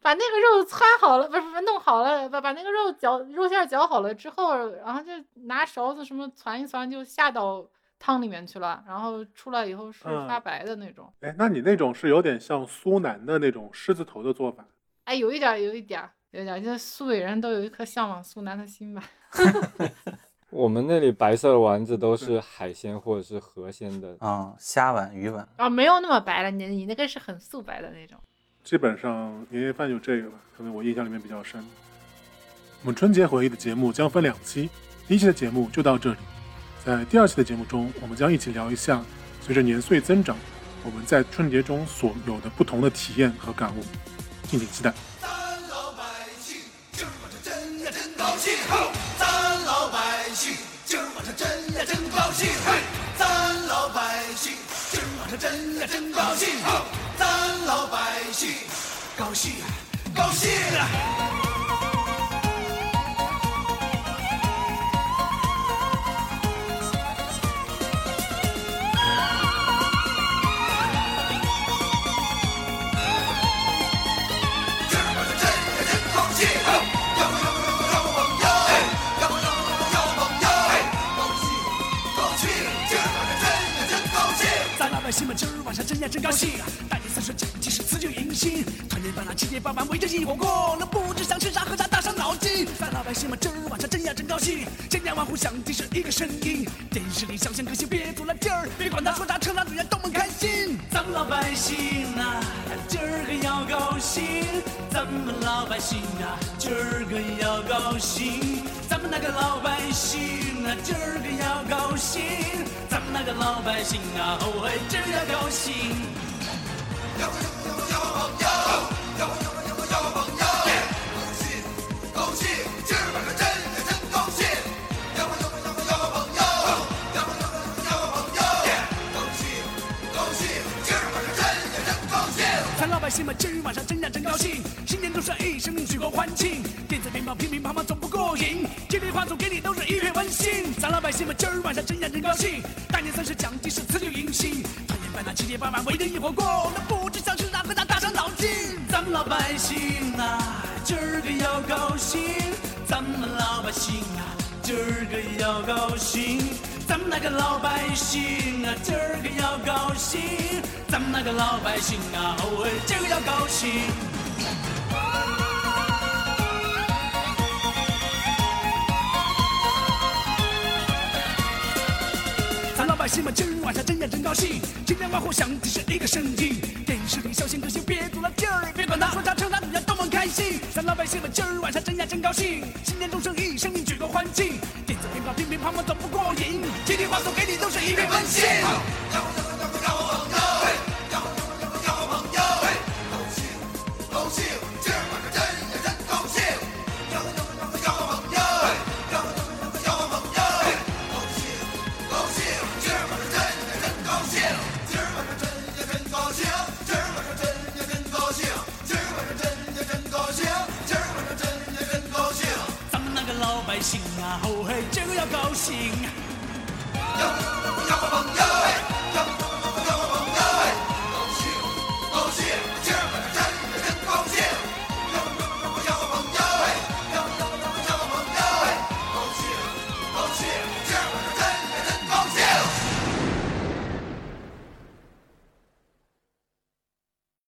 Speaker 5: 把把那个肉汆好了，不是不是弄好了，把把那个肉搅肉馅儿搅好了之后，然后就拿勺子什么攒一攒，就下到汤里面去了，然后出来以后是
Speaker 3: 嗯
Speaker 5: 发白的那种。
Speaker 3: 哎，那你那种是有点像苏南的那种狮子头的做法。
Speaker 5: 哎，有一点儿，有一点儿，有点儿，就是苏北人都有一颗向往苏南的心吧。
Speaker 4: 我们那里白色的丸子都是海鲜或者是河鲜的，
Speaker 6: 啊、虾丸、鱼丸，
Speaker 5: 啊，没有那么白了，你你那个是很素白的那种。
Speaker 3: 基本上年夜饭就这个吧，可能我印象里面比较深。我们春节回忆的节目将分两期，第一期的节目就到这里。在第二期的节目中，我们将一起聊一下随着年岁增长，我们在春节中所有的不同的体验和感悟，敬请期待。
Speaker 2: 真高兴，咱老百姓高兴高兴啊！今儿晚上真呀真高兴，吼！摇摇摇摇晃摇，嘿！摇摇摇摇晃摇，嘿！高兴高兴，今儿晚上真呀真高兴。
Speaker 7: 咱老百姓们今儿真呀真高兴！大年三十讲鸡是辞旧迎新，团年饭啦七年八晚围着一火锅，那不知想吃啥喝啥大伤脑筋。咱老百姓们今儿晚上真呀真高兴，千家万户响的是一个声音，电视里小鲜歌星别足了劲儿，别管他说啥扯哪女人都们开心。咱们老百姓啊，今儿个要高兴，咱们老百姓啊，今儿个要高兴，咱们那个老百姓啊，今儿个要高兴，咱们那个老百姓啊，哦嘿，今儿要高兴。
Speaker 2: 摇摇摇摇晃摇，摇摇摇摇晃摇，高兴高兴，今儿晚上真呀真高兴。摇摇摇摇晃摇，摇摇摇摇晃摇，高兴高兴，今儿晚上真呀真高兴。
Speaker 7: 咱老百姓们今儿晚上真呀真高兴，新年钟声一声举国欢庆，咱老百姓们今儿晚上真呀真高兴，大年三十讲的是辞旧迎新，团年饭啦七天八晚围着一火过，那不知想吃啥喝啥大伤脑筋。咱们老百姓啊，今儿个要高兴，咱们老百姓啊，今儿个要高兴。咱们那个老百姓啊，今儿个要高兴，咱们那个老百姓啊，哦，今儿个要高兴。百姓们今儿晚上真呀真高兴，千家万户响的是一个声音，电视里小鲜歌星别足了劲儿，别管他说啥扯哪女人都很开心。咱老百姓们今儿晚上真呀真高兴，新年钟声一声举国欢庆，电子鞭炮乒乒乓乓总不过瘾，天天话筒给你都是一片温馨。